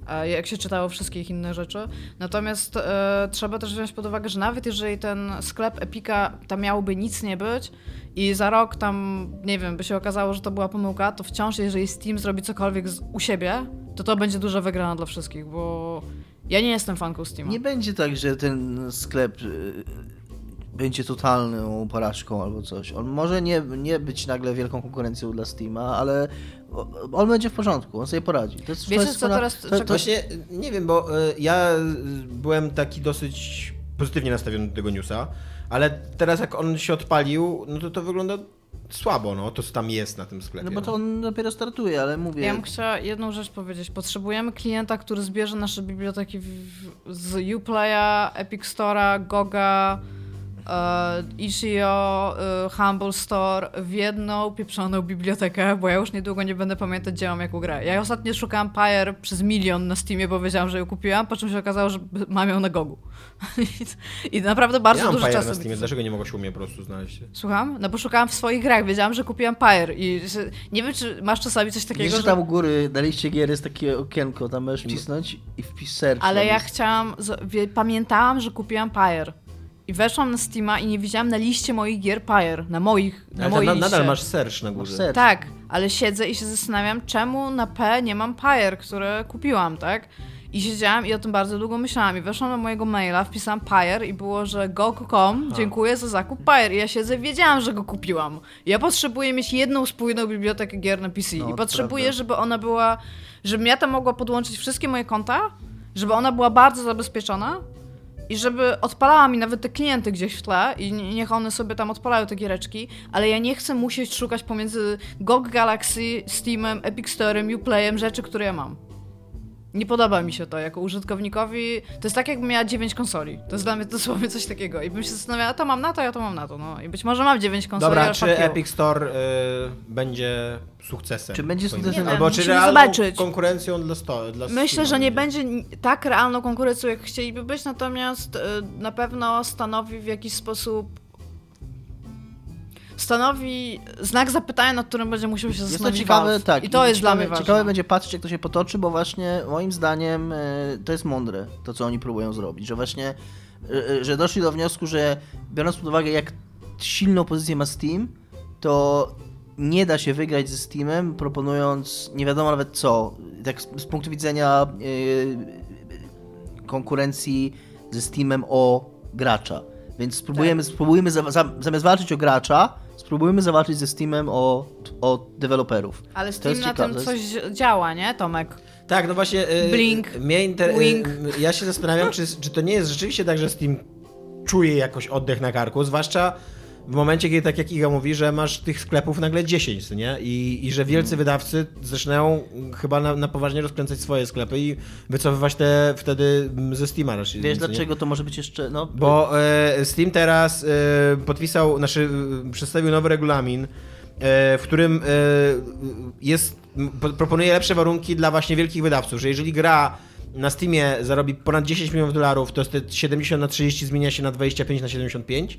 e, Jak się czytało wszystkie ich inne rzeczy. Natomiast e, trzeba też wziąć pod uwagę, że nawet jeżeli ten sklep Epika tam miałby nic nie być i za rok tam, nie wiem, by się okazało, że to była pomyłka, to wciąż jeżeli Steam zrobi cokolwiek z, u siebie, to to będzie duża wygrana dla wszystkich, bo ja nie jestem fanką Steama. Nie będzie tak, że ten sklep y, będzie totalną porażką albo coś. On może nie, nie być nagle wielką konkurencją dla Steama, ale on będzie w porządku, on sobie poradzi. To jest, to Wiecie, jest co teraz- to, to, Właśnie, nie wiem, bo y, ja byłem taki dosyć pozytywnie nastawiony do tego newsa, ale teraz jak on się odpalił, no to to wygląda słabo, no, to co tam jest na tym sklepie. No bo to on dopiero startuje, ale mówię... Ja bym chciała jedną rzecz powiedzieć. Potrzebujemy klienta, który zbierze nasze biblioteki w, z Uplaya, Epic Store'a, Goga, e, Itch.io, e, Humble Store w jedną pieprzoną bibliotekę, bo ja już niedługo nie będę pamiętać, gdzie mam jaką grę. Ja ostatnio szukałam Pyre przez milion na Steamie, bo wiedziałam, że ją kupiłam, po czym się okazało, że mam ją na Gogu. I, naprawdę bardzo ja mam dużo czasu... na Steamie, dlaczego nie mogło się u mnie po prostu znaleźć? Słucham? No bo szukałam w swoich grach, wiedziałam, że kupiłam Pyre i że, nie wiem, czy masz czasami coś takiego, Wiesz, że tam u góry na liście gier jest takie okienko, tam możesz wcisnąć i wpis search. Ale ja chciałam, pamiętałam, że kupiłam Pyre. I weszłam na Steama i nie widziałam na liście moich gier Pyre, na moich, na Ale mojej tam liście. nadal masz search na górze. search. Tak, ale siedzę i się zastanawiam, czemu na P nie mam Pyre, które kupiłam, tak? I siedziałam i o tym bardzo długo myślałam. I weszłam na mojego maila, wpisałam Pyre i było, że go.com, dziękuję za zakup Pyre. I ja siedzę i wiedziałam, że go kupiłam. Ja potrzebuję mieć jedną spójną bibliotekę gier na PC. No, I potrzebuję, prawda. żeby ona była, żebym ja tam mogła podłączyć wszystkie moje konta, żeby ona była bardzo zabezpieczona i żeby odpalała mi nawet te klienty gdzieś w tle i nie- niech one sobie tam odpalają te giereczki, ale ja nie chcę musieć szukać pomiędzy GOG Galaxy, Steamem, Epic Store'em, Uplayem rzeczy, które ja mam. Nie podoba mi się to jako użytkownikowi. To jest tak, jakbym miała 9 konsoli. To jest dla mnie dosłownie coś takiego. I bym się zastanawiała, to mam na to, ja to mam na to. No. I być może mam 9 konsoli, Dobra, ale czy fuck you. Epic Store y, będzie sukcesem? Czy będzie twoim sukcesem? zdaniem? Nie wiem, Albo czy musimy realną zobaczyć. konkurencją dla, sto, dla Myślę, Steama że nie będzie? będzie ni- tak realną konkurencją, jak chcieliby być, natomiast y, na pewno stanowi w jakiś sposób. Stanowi znak zapytania, nad którym będzie musiał się Jest to zastanowić ciekawe, Valve. tak. I to jest ciekawe, dla mnie ważne. Ciekawe będzie patrzeć, jak to się potoczy, bo właśnie moim zdaniem e, to jest mądre, to co oni próbują zrobić, że właśnie, e, e, że doszli do wniosku, że biorąc pod uwagę, jak silną pozycję ma Steam, to nie da się wygrać ze Steamem, proponując nie wiadomo nawet co. Tak z, z punktu widzenia konkurencji ze Steamem o gracza. Więc spróbujemy, Tak. spróbujmy za, za, zamiast walczyć o gracza, spróbujmy zawalczyć ze Steamem o, o deweloperów. Ale To Steam jest na ciekawe, tym coś działa, nie, Tomek? Tak, no właśnie. y, Blink, Mnie inter... wink. y, Ja się zastanawiam, czy, czy to nie jest rzeczywiście tak, że Steam czuje jakoś oddech na karku, zwłaszcza w momencie, kiedy tak jak Iga mówi, że masz tych sklepów nagle 10, co nie? I, i że wielcy wydawcy zaczynają chyba na, na poważnie rozkręcać swoje sklepy i wycofywać te wtedy ze Steama raczej. Wiesz nie? dlaczego to może być jeszcze, no... Bo e, Steam teraz e, podpisał, znaczy e, przedstawił nowy regulamin, e, w którym e, jest, proponuje lepsze warunki dla właśnie wielkich wydawców, że jeżeli gra na Steamie zarobi ponad 10 milionów dolarów, to te 70 na 30 zmienia się na 25 na 75.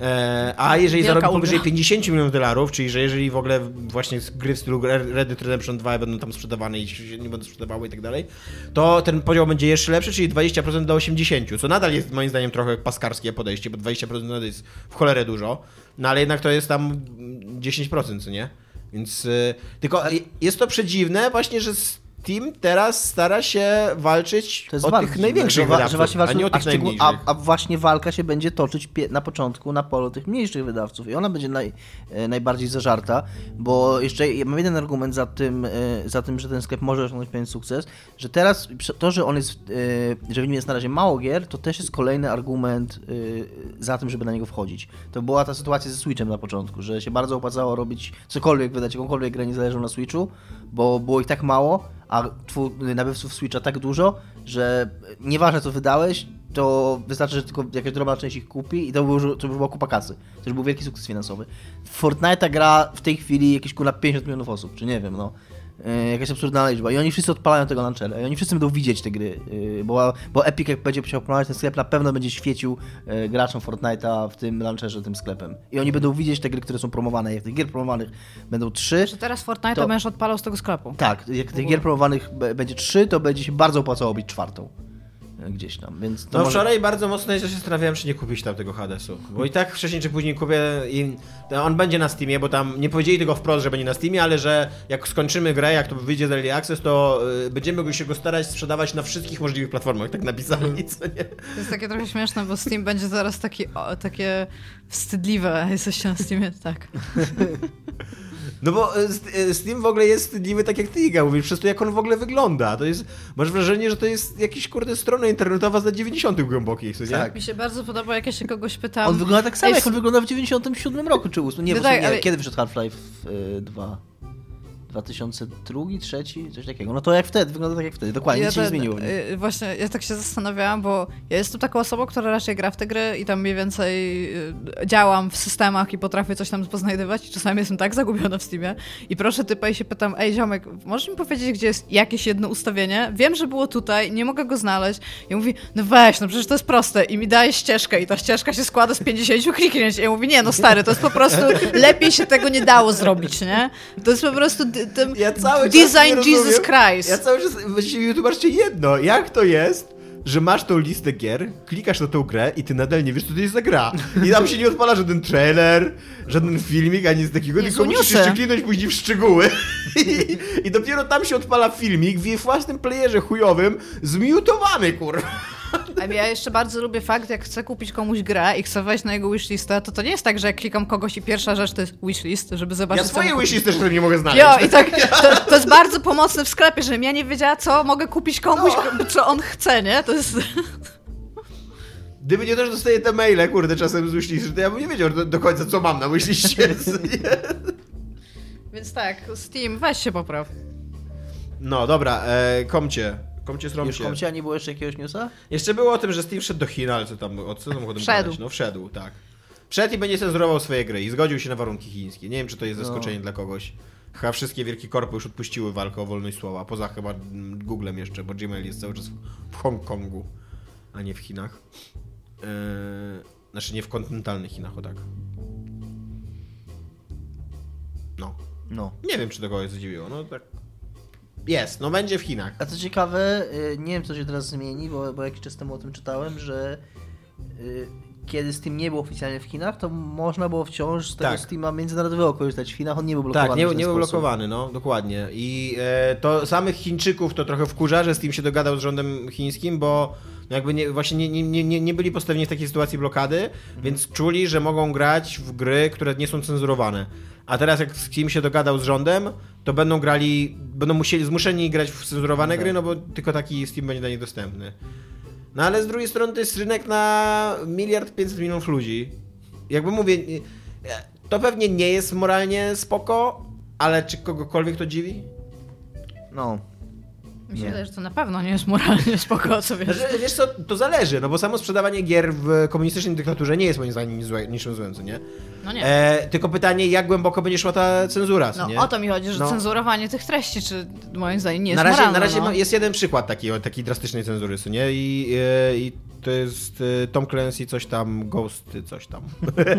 E, a jeżeli Wielka zarobi powyżej 50 milionów dolarów, czyli że jeżeli w ogóle właśnie gry w stylu Red Dead Redemption 2 będą tam sprzedawane i się nie będą sprzedawały i tak dalej, to ten podział będzie jeszcze lepszy, czyli 20% do 80%, co nadal jest moim zdaniem trochę paskarskie podejście, bo 20% nadal jest w cholerę dużo, no ale jednak to jest tam 10%, co nie? Więc y, tylko jest to przedziwne właśnie, że Steam teraz stara się walczyć To jest o bardzo tych największych że, wydawców, że a nie o a, tych szczegół- najmniejszych. a, a właśnie walka się będzie toczyć na początku na polu tych mniejszych wydawców i ona będzie naj, e, najbardziej zażarta, bo jeszcze mam jeden argument za tym, e, za tym, że ten sklep może osiągnąć pewien sukces, że teraz to, że on jest, e, że w nim jest na razie mało gier, to też jest kolejny argument za tym, żeby na niego wchodzić. To była ta sytuacja ze Switchem na początku, że się bardzo opłacało robić cokolwiek, wydać jakąkolwiek grę niezależną na Switchu, bo było ich tak mało, a nabywców Switcha tak dużo, że nieważne co wydałeś, to wystarczy, że tylko jakaś drobna część ich kupi i to, był, to była kupa kasy. To już był wielki sukces finansowy. W Fortnite'a gra w tej chwili jakieś kurwa 50 milionów osób, czy nie wiem, no. Yy, jakaś absurdalna liczba. I oni wszyscy odpalają tego launchera. I oni wszyscy będą widzieć te gry. Yy, bo, bo Epic jak będzie chciał promować ten sklep, na pewno będzie świecił yy, graczom Fortnite'a w tym launcherze, tym sklepem. I oni będą widzieć te gry, które są promowane. Jak tych gier promowanych będą trzy, Że teraz Fortnite To- będziesz odpalał z tego sklepu. tak, jak tych gier promowanych będzie trzy, to będzie się bardzo opłacało być czwartą. Gdzieś tam, więc to No może... wczoraj bardzo mocno się zastanawiałem, czy nie kupić tam tego Hadesu. Bo i tak wcześniej czy później kupię i on będzie na Steamie, bo tam nie powiedzieli tego wprost, że będzie na Steamie, ale że jak skończymy grę, jak to wyjdzie z Early Access, to y, będziemy go się go starać sprzedawać na wszystkich możliwych platformach, tak napisali, co nie? To jest takie trochę śmieszne, bo Steam będzie zaraz taki, o, takie wstydliwe. Jesteście na Steamie? Tak. No bo St- y, Steam w ogóle jest niby tak jak ty Iga mówisz, przez to jak on w ogóle wygląda. To jest, masz wrażenie, że to jest jakiś kurde strona internetowa z lat 90 głębokich, nie? Tak. Mi się bardzo podoba, jak ja się kogoś pytam. On wygląda tak samo, Ej, jak on wygląda w 97 roku, czy 8. Nie, No tak, nie ale- kiedy wyszedł Half-Life y, 2? 2002, 3, coś takiego. No to jak wtedy, wygląda tak jak wtedy, dokładnie, nic się nie zmieniło. y, Właśnie, ja tak się zastanawiałam, bo ja jestem taką osobą, która raczej gra w te gry i tam mniej więcej y, działam w systemach i potrafię coś tam poznajdywać i czasami jestem tak zagubiona w Steamie i proszę typa i się pytam, ej ziomek, możesz mi powiedzieć, gdzie jest jakieś jedno ustawienie? Wiem, że było tutaj, nie mogę go znaleźć. I mówi, no weź, no przecież to jest proste i mi daje ścieżkę i ta ścieżka się składa z 50 kliknięć. I ja mówię, nie no stary, to jest po prostu, lepiej się tego nie dało zrobić, nie? To jest po prostu tym Ja cały czas nie design. Jesus Christ. Ja cały czas, właściwie wytłumaczcie jedno, jak to jest, że masz tą listę gier, klikasz na tą grę i ty nadal nie wiesz, co to jest za gra. I tam się nie odpala żaden trailer, żaden filmik, ani nic takiego, Jezu, tylko musisz jeszcze kliknąć później w szczegóły. I, I dopiero tam się odpala filmik w jej własnym playerze chujowym, zmiutowany, kurwa. A ja jeszcze bardzo lubię fakt, jak chcę kupić komuś grę i chcę wejść na jego wishlistę, to to nie jest tak, że jak klikam kogoś i pierwsza rzecz to jest wishlist, żeby zobaczyć Ja swoje mu kupić. wishlist też nie mogę znaleźć. Jo, i tak, to, to jest bardzo pomocne w sklepie, żebym ja nie wiedziała, co mogę kupić komuś, No. co on chce, nie? To jest... Gdyby nie to, że dostaję te maile, kurde, czasem z wishlisty, to ja bym nie wiedział do, do końca, co mam na wishliście. Więc tak, Steam, weź się popraw. No, dobra, e, komcie. Komcie Już sromcie. komcia nie było jeszcze jakiegoś newsa? Jeszcze było o tym, że Steve wszedł do Chin, ale co tam, o co tam Wszedł. gadać? No wszedł, tak. Wszedł i będzie cenzurował swoje gry i zgodził się na warunki chińskie. Nie wiem, czy to jest No. zaskoczenie dla kogoś. Chyba wszystkie wielkie korpy już odpuściły walkę o wolność słowa, poza chyba mm, Googlem jeszcze, bo Gmail jest cały czas w Hongkongu, a nie w Chinach. Yy, znaczy nie w kontynentalnych Chinach, o tak. No. No. Nie wiem, czy to kogoś zdziwiło, no tak. Jest, no będzie w Chinach. A co ciekawe, y, nie wiem co się teraz zmieni, bo, bo jakiś czas temu o tym czytałem, że y, kiedy Steam nie był oficjalnie w Chinach, to można było wciąż z tego Tak. Steama międzynarodowego korzystać w Chinach, on nie był blokowany. Tak, nie, nie był blokowany, no, dokładnie. I e, to samych Chińczyków to trochę wkurza, że Steam się dogadał z rządem chińskim, bo no jakby nie, właśnie nie, nie, nie, nie byli postawieni w takiej sytuacji blokady, więc czuli, że mogą grać w gry, które nie są cenzurowane. A teraz jak Steam się dogadał z rządem, to będą grali, będą musieli, zmuszeni grać w cenzurowane Tak. gry, no bo tylko taki Steam będzie dla nich dostępny. No ale z drugiej strony to jest rynek na miliard pięćset milionów ludzi. Jakby mówię, to pewnie nie jest moralnie spoko, ale czy kogokolwiek to dziwi? No. Mi się Nie. wydaje, że to na pewno nie jest moralnie spoko, co wiesz. Znaczy, wiesz co, to zależy, no bo samo sprzedawanie gier w komunistycznej dyktaturze nie jest moim zdaniem złe, niczym złym, co nie? No nie. E, tylko pytanie, jak głęboko będzie szła ta cenzura, co No nie? o to mi chodzi, że No. cenzurowanie tych treści, czy moim zdaniem nie jest na razie, moralne, na razie no. jest jeden przykład takiej, takiej drastycznej cenzury, co nie? I, e, i to jest e, Tom Clancy, coś tam, Ghost, coś tam.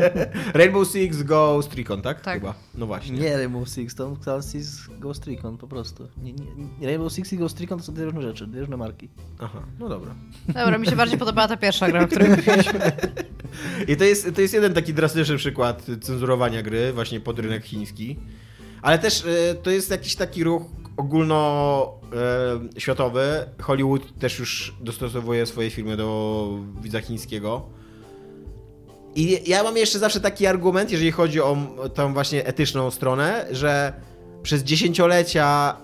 Rainbow Six, Ghost Recon, tak? Tak. Chyba. No właśnie. Nie Rainbow Six, to Clancy z Ghost Recon po prostu. Nie, nie, Rainbow Six i Ghost Recon to są dwie różne rzeczy, dwie różne marki. Aha, no dobra. Dobra, mi się bardziej podobała ta pierwsza gra, o której mówiliśmy. I to jest, to jest jeden taki drastyczny przykład cenzurowania gry, właśnie pod rynek chiński. Ale też e, to jest jakiś taki ruch ogólnoświatowy. Hollywood też już dostosowuje swoje filmy do widza chińskiego. I ja mam jeszcze zawsze taki argument, jeżeli chodzi o tą właśnie etyczną stronę, że przez dziesięciolecia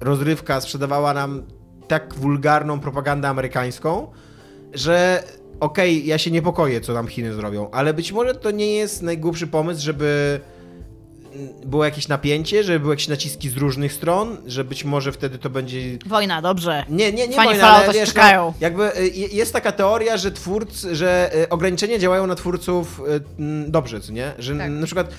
rozrywka sprzedawała nam tak wulgarną propagandę amerykańską, że okej, ja się niepokoję, co nam Chiny zrobią, ale być może to nie jest najgłupszy pomysł, żeby było jakieś napięcie, żeby były jakieś naciski z różnych stron, że być może wtedy to będzie Wojna, dobrze. nie, nie, nie Fani wojna, ale wiesz, czekają. No, jakby y, je- jest taka teoria, że twórcy, że y, ograniczenia działają na twórców y, dobrze, co nie? Że Tak. na przykład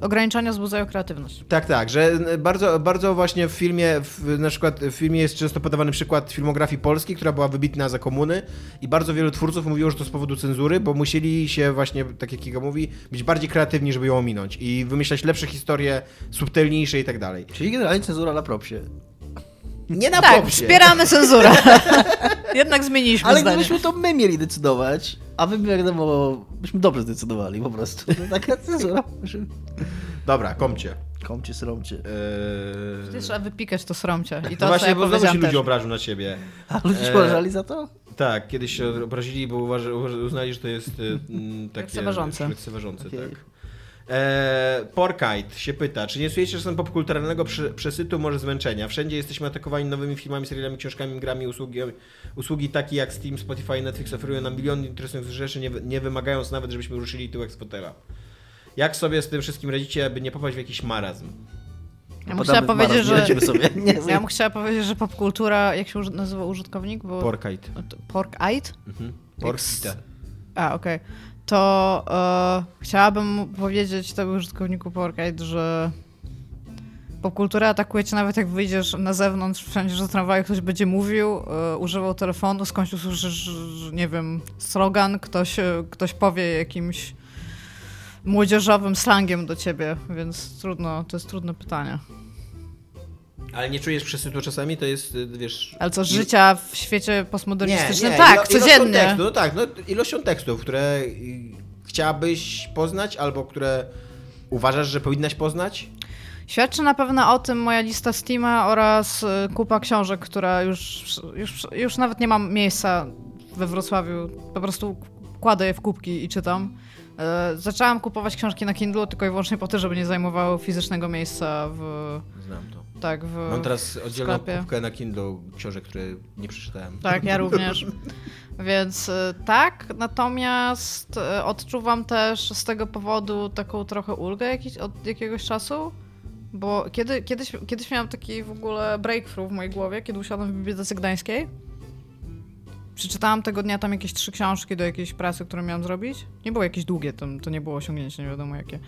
ograniczenia wzbudzają kreatywność. tak, tak, że bardzo, bardzo właśnie w filmie, w, na przykład w filmie jest często podawany przykład filmografii polskiej, która była wybitna za komuny i bardzo wielu twórców mówiło, że to z powodu cenzury, bo musieli się właśnie, tak jak Kiga mówi, być bardziej kreatywni, żeby ją ominąć i wymyślać lepsze historie, subtelniejsze i tak dalej. Czyli generalnie cenzura na propsie. Nie na Tak, popsie. wspieramy cenzurę. Jednak zmieniliśmy Ale zdanie. gdybyśmy to my mieli decydować, a wy wiadomo, byśmy dobrze zdecydowali po prostu. No, taka cenzura. Dobra, komcie. Komcie, sromcie. Eee... Trzeba wypikać to sromcie. I to, No co właśnie, ja bo znowu się ludzie obrażą na ciebie. A ludzie się Eee, porażali za to? Tak, kiedyś się obrazili, bo uznali, że to jest mm, takie... Lekceważące. Lekceważące, Okej. tak. Eee, Porkite się pyta, czy nie czujecie czasem popkulturalnego przesytu, może zmęczenia? Wszędzie jesteśmy atakowani nowymi filmami, serialami, książkami, grami, usługi, usługi takie jak Steam, Spotify i Netflix oferują nam miliony interesujących rzeczy, nie, nie wymagając nawet, żebyśmy ruszyli tyłek z fotela. Jak sobie z tym wszystkim radzicie, aby nie popaść w jakiś marazm? Ja bym chciała powiedzieć, że... Ja bym chciała powiedzieć, że popkultura, jak się nazywa użytkownik? Bo... Porkite. Porkite? Mhm. Porkite. A, okej. To e, chciałabym powiedzieć temu użytkowniku Porkite, że popkultura atakuje cię nawet jak wyjdziesz na zewnątrz, wszędzie, że tramwaju ktoś będzie mówił, e, używał telefonu, skądś usłyszysz, nie wiem, slogan, ktoś, e, ktoś powie jakimś młodzieżowym slangiem do ciebie, więc trudno, to jest trudne pytanie. Ale nie czujesz przesytu czasami? To jest, y, wiesz... Ale co, życia w świecie postmodernistycznym? Nie, nie, tak, ilo- codziennie. tekstu, no tak, no, ilością tekstów, które y, chciałabyś poznać, albo które uważasz, że powinnaś poznać? Świadczy na pewno o tym moja lista Steama oraz y, kupa książek, która już, już, już nawet nie mam miejsca we Wrocławiu. Po prostu kładę je w kubki i czytam. Zaczęłam kupować książki na Kindle tylko i wyłącznie po to, żeby nie zajmowały fizycznego miejsca w... Znam to. Tak, w... Mam teraz oddzielną kubkę na Kindle książek, które nie przeczytałem. Tak, ja również. Więc y, tak, natomiast y, odczuwam też z tego powodu taką trochę ulgę jakiś, od jakiegoś czasu. Bo kiedy, kiedyś, kiedyś miałam taki w ogóle breakthrough w mojej głowie, kiedy usiadłam w Bibliotece Gdańskiej. Przeczytałam tego dnia tam jakieś trzy książki do jakiejś pracy, którą miałam zrobić. Nie było jakieś długie, to, to nie było osiągnięcie, nie wiadomo jakie.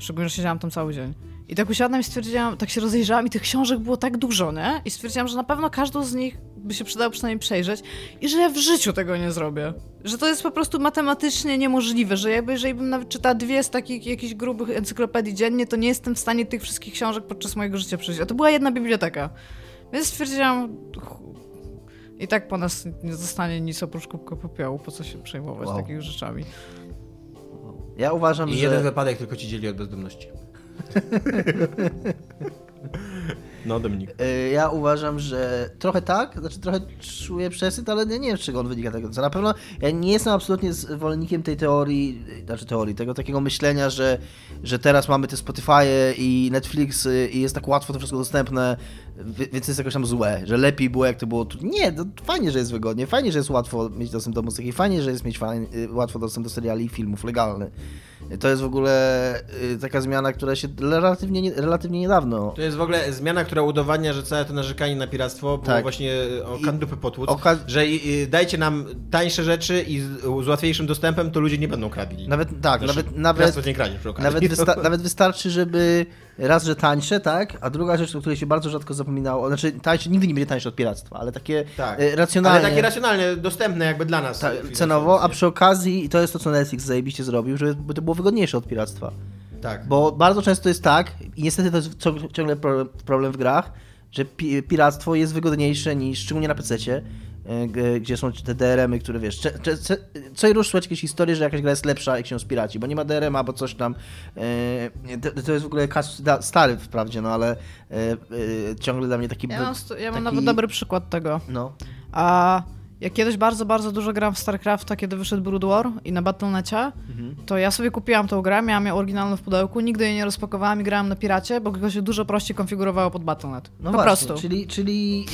Szczególnie, że siedziałam tam cały dzień. I tak usiadłam i stwierdziłam, tak się rozejrzałam i tych książek było tak dużo, nie? I stwierdziłam, że na pewno każdą z nich by się przydało przynajmniej przejrzeć i że ja w życiu tego nie zrobię. Że to jest po prostu matematycznie niemożliwe, że jakby, jeżeli bym nawet czytała dwie z takich jakichś grubych encyklopedii dziennie, to nie jestem w stanie tych wszystkich książek podczas mojego życia przejrzeć. A to była jedna biblioteka. Więc stwierdziłam... I tak po nas nie zostanie nic oprócz kubka popiołu, po co się przejmować Wow. takimi rzeczami. Ja uważam, I że... jeden wypadek tylko ci dzieli od bezdomności. No, Dominik. Y, Ja uważam, że trochę tak, znaczy trochę czuję przesyt, ale nie, wiem, z czego on wynika tego. Co na pewno ja nie jestem absolutnie zwolennikiem tej teorii, znaczy teorii, tego takiego myślenia, że, że teraz mamy te Spotify i Netflixy i jest tak łatwo to wszystko dostępne, wi- więc jest jakoś tam złe, że lepiej było jak to było tu. Nie, to fajnie, że jest wygodnie, fajnie, że jest łatwo mieć dostęp do muzyki, fajnie, że jest mieć fajnie, y, łatwo dostęp do seriali i filmów legalny. To jest w ogóle y, taka zmiana, która się relatywnie, nie- relatywnie niedawno To jest w ogóle zmiana, która udowadnia, że całe to narzekanie na piractwo było Tak. właśnie o I- kandupy potłuc, oka- że y, dajcie nam tańsze rzeczy i z, z łatwiejszym dostępem, to ludzie nie będą kradli. Nawet tak, Znaczy, nawet, nawet, nie nawet, wysta- nawet wystarczy, żeby raz, że tańsze, tak? A druga rzecz, o której się bardzo rzadko zapominało, znaczy tańsze nigdy nie będzie tańsze od piractwa, ale takie Tak. e, racjonalne. Ale takie racjonalne, dostępne jakby dla nas. ta- cenowo, a przy okazji, i to jest to, co Netflix zajebiście zrobił, żeby to było wygodniejsze od piractwa. Tak. Bo bardzo często jest tak, i niestety to jest cią- ciągle problem, w grach, że pi- piractwo jest wygodniejsze niż, szczególnie na PC-cie, e, gdzie są te DRM-y, które wiesz, co i rusz jakieś historie, że jakaś gra jest lepsza, jak się ją spiraci, bo nie ma DRM, albo coś tam. E, to, to jest w ogóle kas da- stary wprawdzie, no ale e, ciągle dla mnie taki... Ja mam, ja mam taki- nawet dobry przykład tego. No. A ja kiedyś bardzo, bardzo dużo gram w StarCrafta, kiedy wyszedł Brood War i na Battle.necie, Mhm. to ja sobie kupiłam tą grę, miałam ją oryginalną w pudełku, nigdy jej nie rozpakowałam i grałam na piracie, bo go się dużo prościej konfigurowało pod Battle.net. No po właśnie, prostu. Czyli, czyli yy,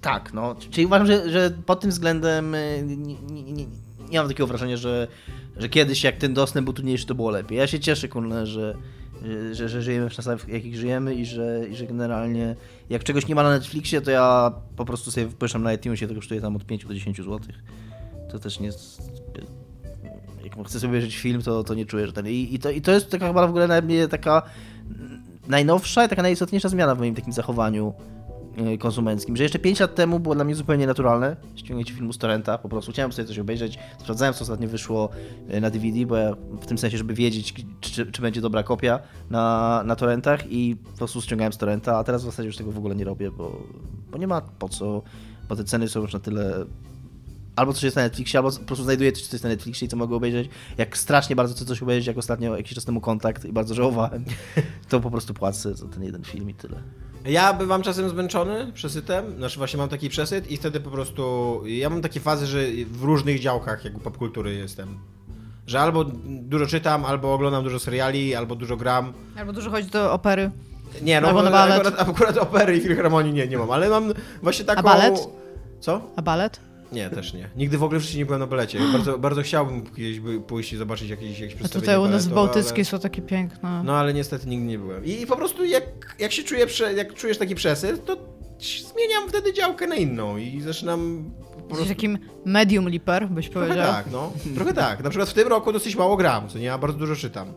tak, no. Czyli uważam, że, że pod tym względem yy, nie, nie, nie, nie mam takiego wrażenia, że, że kiedyś jak ten dostęp był trudniejszy, to było lepiej. Ja się cieszę, kurne, że, że, że, że żyjemy w czasach, w jakich żyjemy i że, i że generalnie jak czegoś nie ma na Netflixie, to ja po prostu sobie wpuszczam na iTunesie, to kosztuje tam od 5 do 10 zł. To też nie jest... Jak chcę sobie obejrzeć film, to, to nie czuję, że ten... I, i, to, I to jest taka chyba w ogóle na mnie taka najnowsza i taka najistotniejsza zmiana w moim takim zachowaniu y, konsumenckim, że jeszcze 5 lat temu było dla mnie zupełnie naturalne ściągnięcie filmu z torrenta, po prostu chciałem sobie coś obejrzeć, sprawdzałem co ostatnio wyszło y, na DVD, bo ja w tym sensie, żeby wiedzieć czy, czy będzie dobra kopia na, na torrentach i po prostu ściągałem z torrenta, a teraz w zasadzie już tego w ogóle nie robię, bo, bo nie ma po co, bo te ceny są już na tyle albo coś jest na Netflixie, albo po prostu znajduję coś, co jest na Netflixie i co mogę obejrzeć. Jak strasznie bardzo chcę coś obejrzeć, jak ostatnio jakiś czas temu kontakt i bardzo żałowałem, to po prostu płacę za ten jeden film i tyle. Ja bywam czasem zmęczony przesytem, znaczy właśnie mam taki przesyt i wtedy po prostu, ja mam takie fazy, że w różnych działkach jakby popkultury jestem. Że albo dużo czytam, albo oglądam dużo seriali, albo dużo gram. Albo dużo chodzi do opery. Nie, no Albo akurat, akurat, akurat opery i filharmonii nie, nie mam, ale mam właśnie taką... balet? Co? A balet? Nie, też nie. Nigdy w ogóle w życiu nie byłem na balecie. Bardzo, bardzo chciałbym kiedyś pójść i zobaczyć jakieś, jakieś A przedstawienie tutaj u nas w baletowe, Bałtyckiej ale... są takie piękne. No ale niestety nigdy nie byłem. I, i po prostu jak, jak się czuję, prze, jak czujesz taki przesyt, to zmieniam wtedy działkę na inną i zaczynam po prostu... takim medium liper, byś Trochę powiedział. tak, no. Trochę tak. Na przykład w tym roku dosyć mało gram, co nie? Ja bardzo dużo czytam.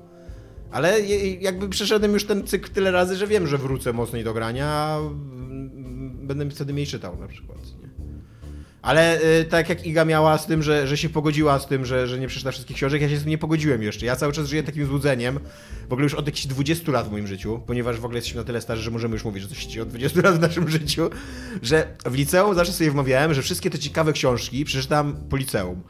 Ale jakby przeszedłem już ten cykl tyle razy, że wiem, że wrócę mocniej do grania, a będę wtedy mniej czytał na przykład. Ale y, tak jak Iga miała z tym, że, że się pogodziła z tym, że, że nie przeczyta wszystkich książek, ja się z tym nie pogodziłem jeszcze. Ja cały czas żyję takim złudzeniem, w ogóle już od jakichś 20 lat w moim życiu, ponieważ w ogóle jesteśmy na tyle starzy, że możemy już mówić, że coś się od 20 lat w naszym życiu, że w liceum zawsze sobie wmawiałem, że wszystkie te ciekawe książki przeczytam po liceum.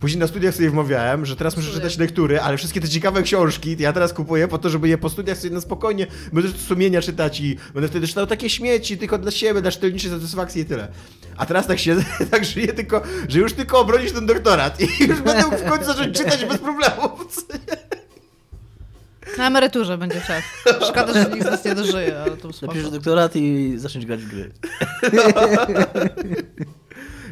Później na studiach sobie wmawiałem, że teraz muszę czytać lektury, ale wszystkie te ciekawe książki to ja teraz kupuję po to, żeby je po studiach sobie na spokojnie, będę sumienia czytać i będę wtedy czytał takie śmieci tylko dla siebie, dla sztelniczej satysfakcji i tyle. A teraz tak siedzę, tak żyję tylko, że już tylko obronić ten doktorat i już będę mógł w końcu zacząć czytać bez problemów. Na emeryturze będzie czas. Szkoda, że nikt z nas nie dożyje, ale to spoko. Doktorat i zacząć grać w gry.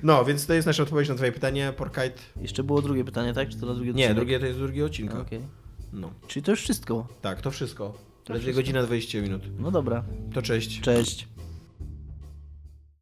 No, więc to jest nasza odpowiedź na twoje pytanie, Porkite. Jeszcze było drugie pytanie, tak? Czy to na drugie Nie, drugie to jest drugi odcinek. Okej. No. Czyli to już wszystko. tak, to wszystko. To Ledwie wszystko. godzina 20 minut. No dobra. To cześć. Cześć.